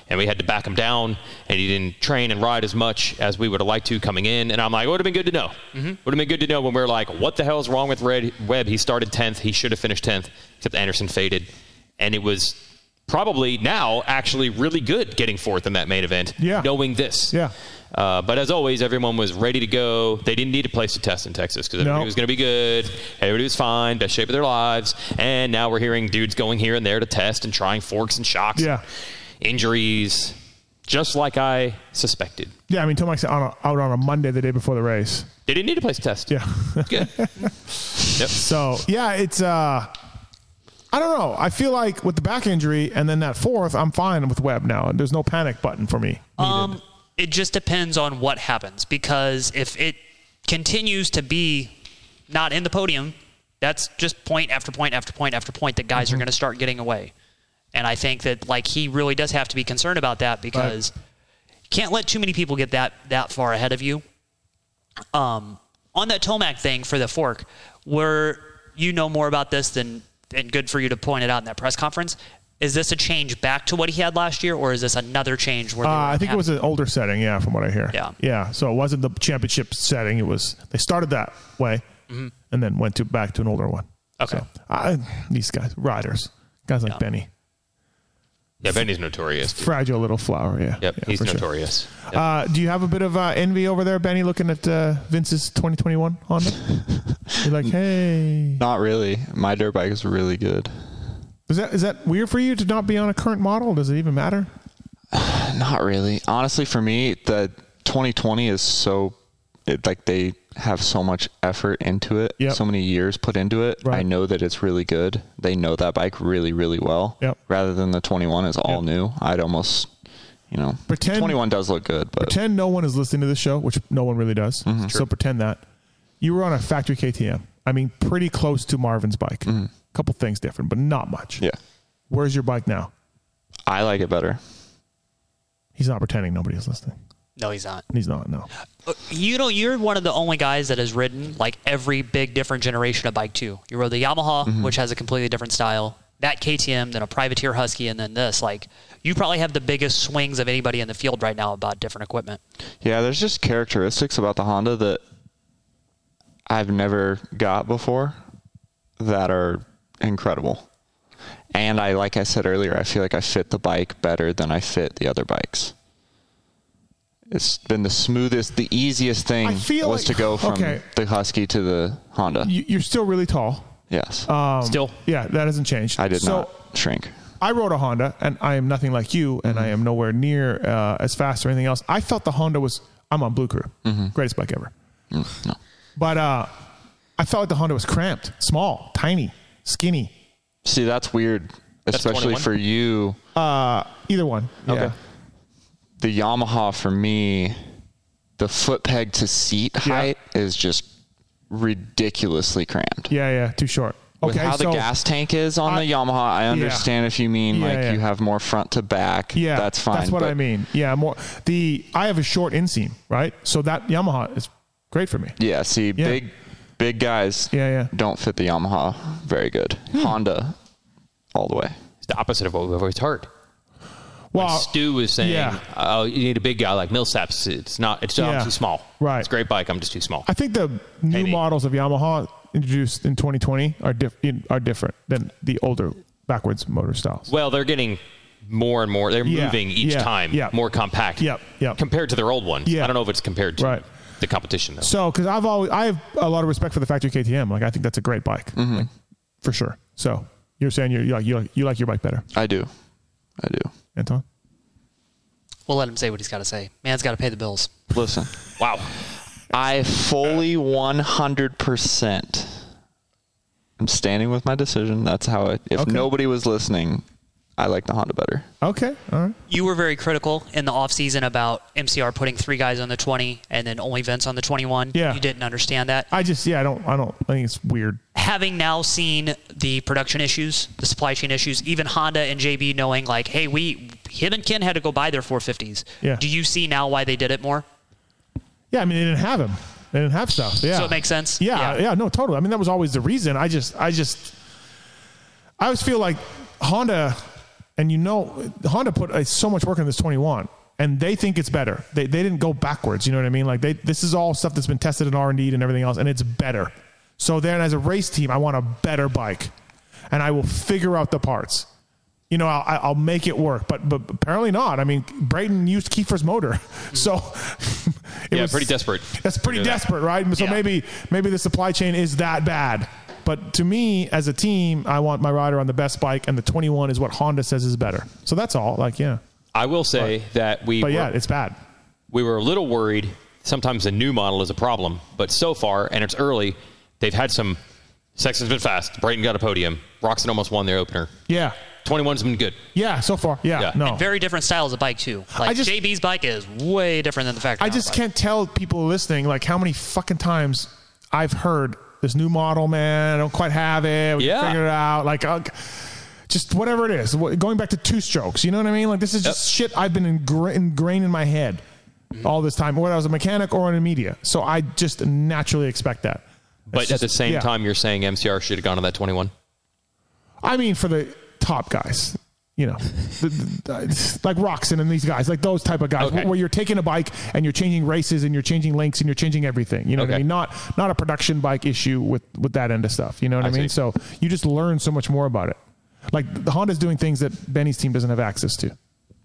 and we had to back him down, and he didn't train and ride as much as we would have liked to coming in." And I'm like, "It would have been good to know. Mm-hmm. Would have been good to know when we are like, what the hell is wrong with Red Webb? He started 10th. He should have finished 10th, except Anderson faded, and it was." Probably now actually really good getting fourth in that main event, Yeah. knowing this. Yeah. Uh, but as always, everyone was ready to go. They didn't need a place to test in Texas because everybody No. was going to be good. Everybody was fine, best shape of their lives. And now we're hearing dudes going here and there to test and trying forks and shocks. Yeah. Injuries, just like I suspected. Yeah, I mean, Tomac's on a, out on a Monday, the day before the race. They didn't need a place to test. Yeah. Good. *laughs* yep. So yeah, it's uh, I don't know. I feel like with the back injury and then that fourth, I'm fine with Webb now. There's no panic button for me. needed. Um, it just depends on what happens because if it continues to be not in the podium, that's just point after point after point after point that guys are Mm-hmm. going to start getting away. And I think that like he really does have to be concerned about that because you can't let too many people get that that far ahead of you. Um, on that Tomac thing for the fork, where you know more about this than and good for you to point it out in that press conference. Is this a change back to what he had last year, or is this another change where Uh, I think it was an older setting, yeah, from what I hear. Yeah. Yeah. So it wasn't the championship setting. It was, they started that way and then went to back to an older one. Mm-hmm. Okay. So, I, these guys, riders, guys like Yeah. Benny. Yeah, Benny's notorious. Fragile little flower, yeah. Yep, Yeah, he's for sure. notorious. Yep. Uh, do you have a bit of uh, envy over there, Benny, looking at uh, Vince's 2021 Honda? *laughs* You're like, hey. Not really. My dirt bike is really good. Is that is that weird for you to not be on a current model? Does it even matter? *sighs* Not really. Honestly, for me, the 2020 is so it, like they have so much effort into it, Yep. so many years put into it. Right. I know that it's really good. They know that bike really, really well. Yep. Rather than the 21 is all Yep. new. I'd almost, you know, Pretend- 21 does look good, but Pretend no one is listening to this show, which no one really does. Mm-hmm. So pretend that you were on a factory KTM. I mean, pretty close to Marvin's bike. A couple things different, but not much. Yeah, Where's your bike now? I like it better. He's not pretending nobody is listening. No, he's not. He's not. No. Uh, You know, you're one of the only guys that has ridden like every big different generation of bike too. You rode the Yamaha, Mm-hmm. which has a completely different style. That KTM, then a Privateer Husky, and then this. Like, you probably have the biggest swings of anybody in the field right now about different equipment. Yeah, there's just characteristics about the Honda that I've never got before that are incredible. And I, like I said earlier, I feel like I fit the bike better than I fit the other bikes. It's been the smoothest, the easiest thing I feel was like- to go *laughs* from okay. the Husky to the Honda. You, you're still really tall. yes, Um, Still, Yeah, that hasn't changed. I did so, not shrink. I rode a Honda, and I am nothing like you, and I Mm-hmm. am nowhere near uh, as fast or anything else. I felt the Honda was. I'm on Blue Crew, Mm-hmm. greatest bike ever. Mm, no. But uh, I felt like the Honda was cramped, small, tiny, skinny. See, that's weird, especially 21? for you. Uh, either one. Okay. The Yamaha for me, the foot peg to seat Yeah. height is just ridiculously cramped. Yeah, yeah, too short. With Okay, how the gas tank is on I- the Yamaha, I understand if you mean Yeah, like yeah. you have more front to back. Yeah, that's fine. That's what but I mean. Yeah, more the I have a short inseam, right? So that Yamaha is great for me. Yeah, see, big, big guys Yeah, yeah. don't fit the Yamaha very good. Hmm. Honda, all the way. it's the opposite of what we've always heard. Well, Stu was saying, yeah. "Oh, you need a big guy like Millsaps. It's not. It's Yeah. I'm too small. Right. It's a great bike. I'm just too small." I think the new Maybe. models of Yamaha introduced in 2020 are diff- are different than the older backwards motor styles. Well, they're getting more and more. They're Yeah, moving each yeah, time. yeah. More compact. Yep, yep. Compared to their old ones. Yeah. I don't know if it's compared to Right. The competition though. So, because I've always I have a lot of respect for the factory KTM. Like I think that's a great bike, Mm-hmm. like, for sure. So you're saying you're, you like you like you like your bike better, I do. I do. Anton? We'll let him say what he's got to say. Man's got to pay the bills. Listen, *laughs* wow. I fully 100% I'm standing with my decision. That's how it, if Okay. nobody was listening, I like the Honda better. Okay, all right. You were very critical in the offseason about MCR putting three guys on the 20 and then only Vince on the 21. Yeah. You didn't understand that. I just yeah I don't I don't I think it's weird. having now seen the production issues, the supply chain issues, even Honda and JB knowing like, hey, we him and Ken had to go buy their 450s. Yeah. Do you see now why they did it more? Yeah, I mean they didn't have them. They didn't have stuff. Yeah. So it makes sense? Yeah, Yeah. yeah, no, totally. I mean that was always the reason. I just I just I always feel like Honda and you know Honda put uh, so much work in this 21 and they think it's better. They, they didn't go backwards, you know what I mean? Like they this is all stuff that's been tested in R&D and everything else and it's better. So then as a race team, I want a better bike and I will figure out the parts. You know, I'll, I'll make it work, but but apparently not. I mean, Brayton used Kiefer's motor, *laughs* so *laughs* it Yeah, pretty desperate That's pretty do that. desperate, right? So Yeah. maybe maybe the supply chain is that bad. But to me, as a team, I want my rider on the best bike, and the 21 is what Honda says is better. So that's all. Like, yeah. I will say that we But were, yeah, it's bad. we were a little worried. Sometimes a new model is a problem, but so far, and it's early, they've had some. Sexton's been fast. Brayton got a podium. Roczen almost won their opener. Yeah. 21's been good. Yeah. So far, yeah. Yeah. No. Very different styles of bike too. Like I just- JB's bike is way different than the factory. I just bike. can't tell people listening like how many fucking times I've heard this new model, man. I don't quite have it. We Yeah. figured it out. Like, uh, just whatever it is. Going back to two strokes. You know what I mean? Like, this is just shit I've been ingra- ingrained in my head all this time, whether I was a mechanic or in a media. So I just naturally expect that. But It's at the same yeah. time, you're saying MCR should have gone on that 21. I mean, for the top guys. You know, the, the, like Roczen and these guys, like those type of guys, Okay. where you're taking a bike and you're changing races and you're changing links and you're changing everything. You know what I mean? Not not a production bike issue with with that end of stuff. You know what I, I mean? see. So you just learn so much more about it. Like the Honda's doing things that Benny's team doesn't have access to,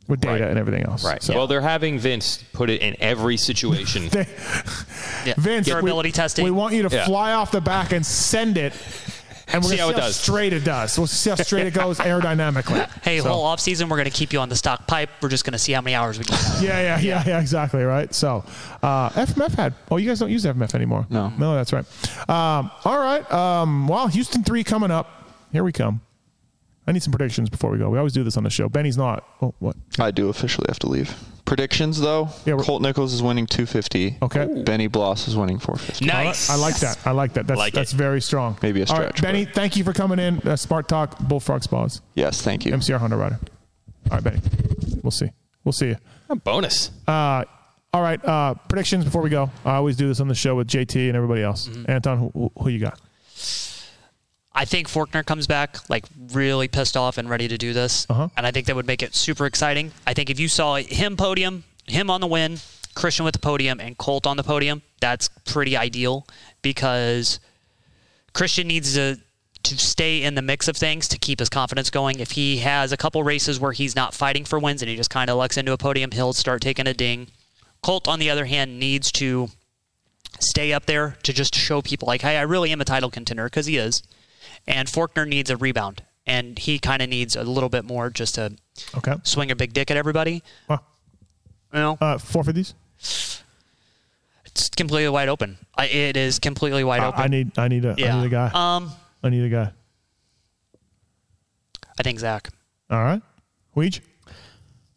with data Right. and everything else. Right. So. Well, they're having Vince put it in every situation. *laughs* They- Yeah. Vince, durability we, testing. We want you to Yeah. fly off the back and send it, and we're See gonna how it does. straight it does. We'll see how straight it *laughs* goes aerodynamically. Hey, So- whole off season, we're going to keep you on the stock pipe. We're just going to see how many hours we get. out. *laughs* Yeah, yeah, yeah, yeah, exactly, right. So, uh, FMF had. Oh, you guys don't use FMF anymore. No. no, that's right. Um, all right. Um, well, Houston three coming up. Here we come. I need some predictions before we go. We always do this on the show. Benny's not. Oh, what? I do officially have to leave. Predictions though. Yeah, Colt Nichols is winning 250. Okay. Benny Bloss is winning 450. nice. I like that. I like that. That's Like that's it. very strong. Maybe a All right, stretch, Benny, but- thank you for coming in. Uh, Smart Talk, Bullfrog Spas, Yes, thank you. MCR Honda Rider. All right, Benny. We'll see. We'll see you. A bonus. Uh, all right. Uh, predictions before we go. I always do this on the show with JT and everybody else. Mm-hmm. Anton, who, who- who you got? I think Forkner comes back like really pissed off and ready to do this, Uh-huh. and I think that would make it super exciting. I think if you saw him podium, him on the win, Christian with the podium, and Colt on the podium, that's pretty ideal because Christian needs to to stay in the mix of things to keep his confidence going. If he has a couple races where he's not fighting for wins and he just kind of lucks into a podium, he'll start taking a ding. Colt, on the other hand, needs to stay up there to just show people like, hey, I really am a title contender because he is. And Forkner needs a rebound, and he kind of needs a little bit more just to Okay. swing a big dick at everybody. Well, You know, uh, four fifties. it's completely wide open. I, it is completely wide open. I need. I need a. I yeah. need a guy. Um, I need a guy. I think Zach. All right. Weege.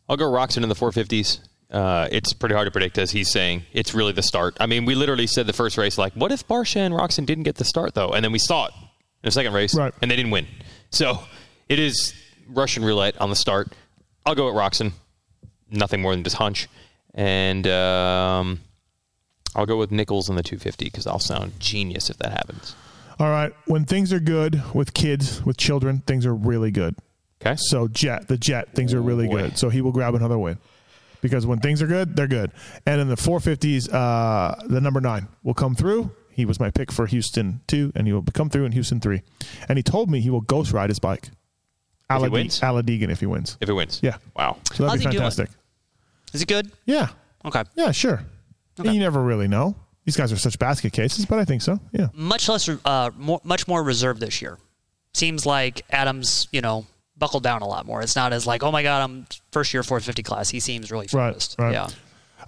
I'll go Roczen in the 450s. Uh, it's pretty hard to predict, as he's saying. It's really the start. I mean, we literally said the first race, like, what if Barcia and Roczen didn't get the start, though? And then we saw it in the second race, Right. and they didn't win. So it is Russian roulette on the start. I'll go with Roczen. Nothing more than just hunch. And um, I'll go with Nichols in the 250 because I'll sound genius if that happens. All right. When things are good with kids, with children, things are really good. Okay? So Jett, the Jett, things are really boy. good. So he will grab another win. Because when things are good, they're good. And in the 450s, uh, the number nine will come through. He was my pick for Houston two, and he will come through in Houston three. And he told me he will ghost ride his bike. If he wins? Aladegan if he wins. If it wins. Yeah. Wow. So that'd How's be he doing? fantastic. Is it good? Yeah. Okay. Yeah, sure. Okay. You never really know. These guys are such basket cases, but I think so. Yeah. Much less, uh, more, much more reserved this year. Seems like Adams, you know, buckled down a lot more. It's not as like, oh my god, I'm first year 450 class. He seems really Right, focused. right. Yeah.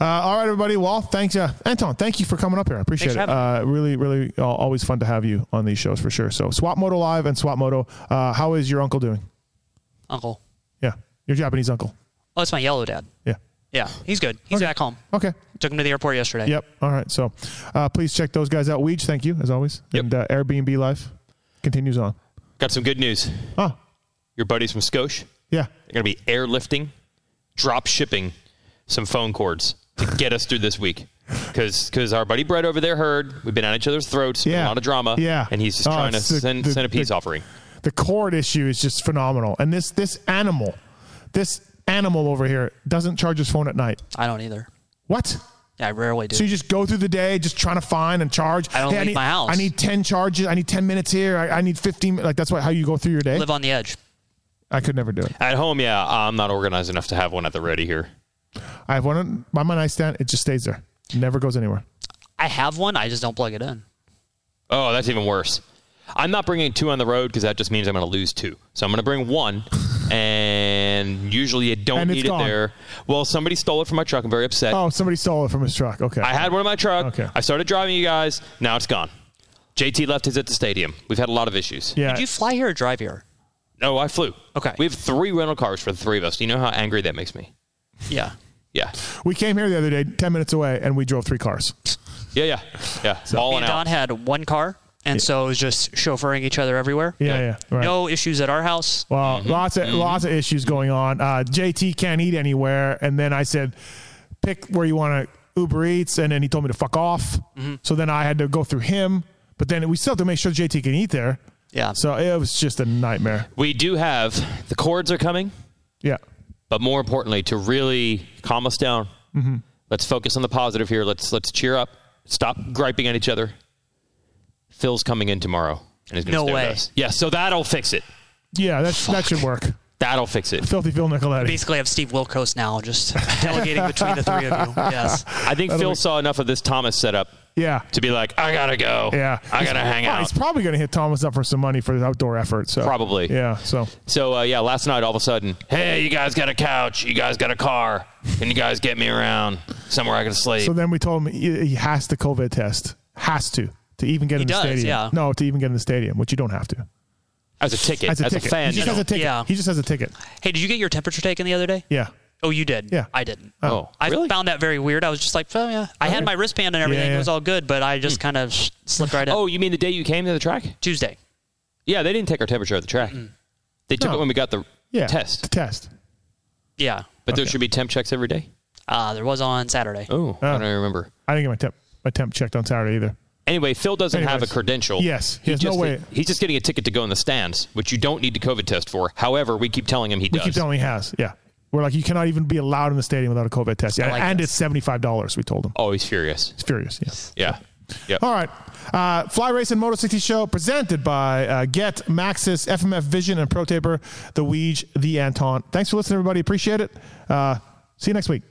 Uh, all right, everybody. Well, thanks, uh, Anton. Thank you for coming up here. I appreciate Thanks it. Uh, really, really, uh, always fun to have you on these shows for sure. So, Swap Moto Live and Swap Moto. Uh, how is your uncle doing? Uncle. Yeah, your Japanese uncle. Oh, it's my yellow dad. Yeah. Yeah, he's good. He's Okay. back home. Okay. Took him to the airport yesterday. Yep. All right. So, uh, please check those guys out. Weege, thank you as always. Yep. And uh, Airbnb Life continues on. Got some good news. Oh, Your buddies from Scosche, yeah. they're going to be airlifting, drop shipping some phone cords to get us through this week. Because our buddy Brett over there heard we've been at each other's throats, been Yeah. a lot of drama, Yeah. and he's just Oh, trying to the- send, the- send a peace the- offering. The cord issue is just phenomenal. And this this animal, this animal over here doesn't charge his phone at night. I don't either. What? Yeah, I rarely do. So you just go through the day just trying to find and charge. I don't Hey, leave need, my house. I need ten charges. I need ten minutes here. I, I need fifteen. Like that's what how you go through your day. Live on the edge. I could never do it. At home, yeah, I'm not organized enough to have one at the ready here. I have one on- by my nightstand. It just stays there. Never goes anywhere. I have one. I just don't plug it in. Oh, that's even worse. I'm not bringing two on the road because that just means I'm going to lose two. So I'm going to bring one, *laughs* and usually you don't And it's need it gone. there. Well, somebody stole it from my truck. I'm very upset. Oh, somebody stole it from his truck. Okay. I had one in my truck. Okay. I started driving you guys. Now it's gone. JT left his at the stadium. We've had a lot of issues. Yeah. Did you fly here or drive here? No, I flew. Okay. We have three rental cars for the three of us. Do you know how angry that makes me? Yeah. Yeah. we came here the other day, ten minutes away, and we drove three cars. Yeah, yeah. Yeah. Me Balling and Don out. had one car, and so it was just chauffeuring each other everywhere. Yeah, yeah. Right. No issues at our house. Well, mm-hmm. lots of mm-hmm. lots of issues going on. Uh, JT can't eat anywhere, and then I said, pick where you want to Uber Eats, and then he told me to fuck off. Mm-hmm. So then I had to go through him, but then we still have to make sure JT can eat there. Yeah. So it was just a nightmare. We do have the cords are coming. Yeah. But more importantly, to really calm us down. Mm-hmm. Let's focus on the positive here. Let's let's cheer up. Stop griping at each other. Phil's coming in tomorrow, and he's going to No stay way. with us. Yeah, so that'll fix it. Yeah, that that should work. That'll fix it. Filthy Phil Nicoletti. Basically, have Steve Wilkos now, just *laughs* delegating between the three of you. *laughs* Yes. I think Phil saw enough of this Thomas setup Yeah. to be like, I gotta go. Yeah. I gotta hang out. He's probably going to hit Thomas up for some money for his outdoor effort. So Probably. Yeah. So So uh, yeah, last night all of a sudden, hey, you guys got a couch, you guys got a car, can you guys get me around somewhere I can sleep? so then we told him he he has to COVID test. Has to to even get He in the does, stadium. yeah. No, to even get in the stadium, which you don't have to. As a ticket, As a as ticket. a fan, he just you has a ticket. Yeah. He just has a ticket. Hey, did you get your temperature taken the other day? Yeah. Oh, you did? Yeah. I didn't. Oh, I really? found that very weird. I was just like, oh, yeah. I had my wristband and everything. Yeah, yeah. It was all good, but I just kind of slipped right in. Oh, you mean the day you came to the track? Tuesday. Yeah, they didn't take our temperature at the track. They took No. it when we got the Yeah. test. The test. Yeah. But there should be temp checks every day. Uh, there was on Saturday. Oh, I don't remember. I didn't get my temp my temp checked on Saturday either. Anyway, Phil doesn't have a credential. Yes, he has no just, way- He's just getting a ticket to go in the stands, which you don't need to COVID test for. However, we keep telling him he We does. keep telling him he has. Yeah. We're like, you cannot even be allowed in the stadium without a COVID test. Yeah, like and this. it's seventy five dollars. We told him. oh, he's furious. He's furious. Yes. Yeah. Yep. All right. Uh, Fly Race and Moto 60 Show presented by uh, Get, Maxxis, FMF Vision, and Pro Taper, the Weege, the Anton. Thanks for listening, everybody. Appreciate it. Uh, see you next week.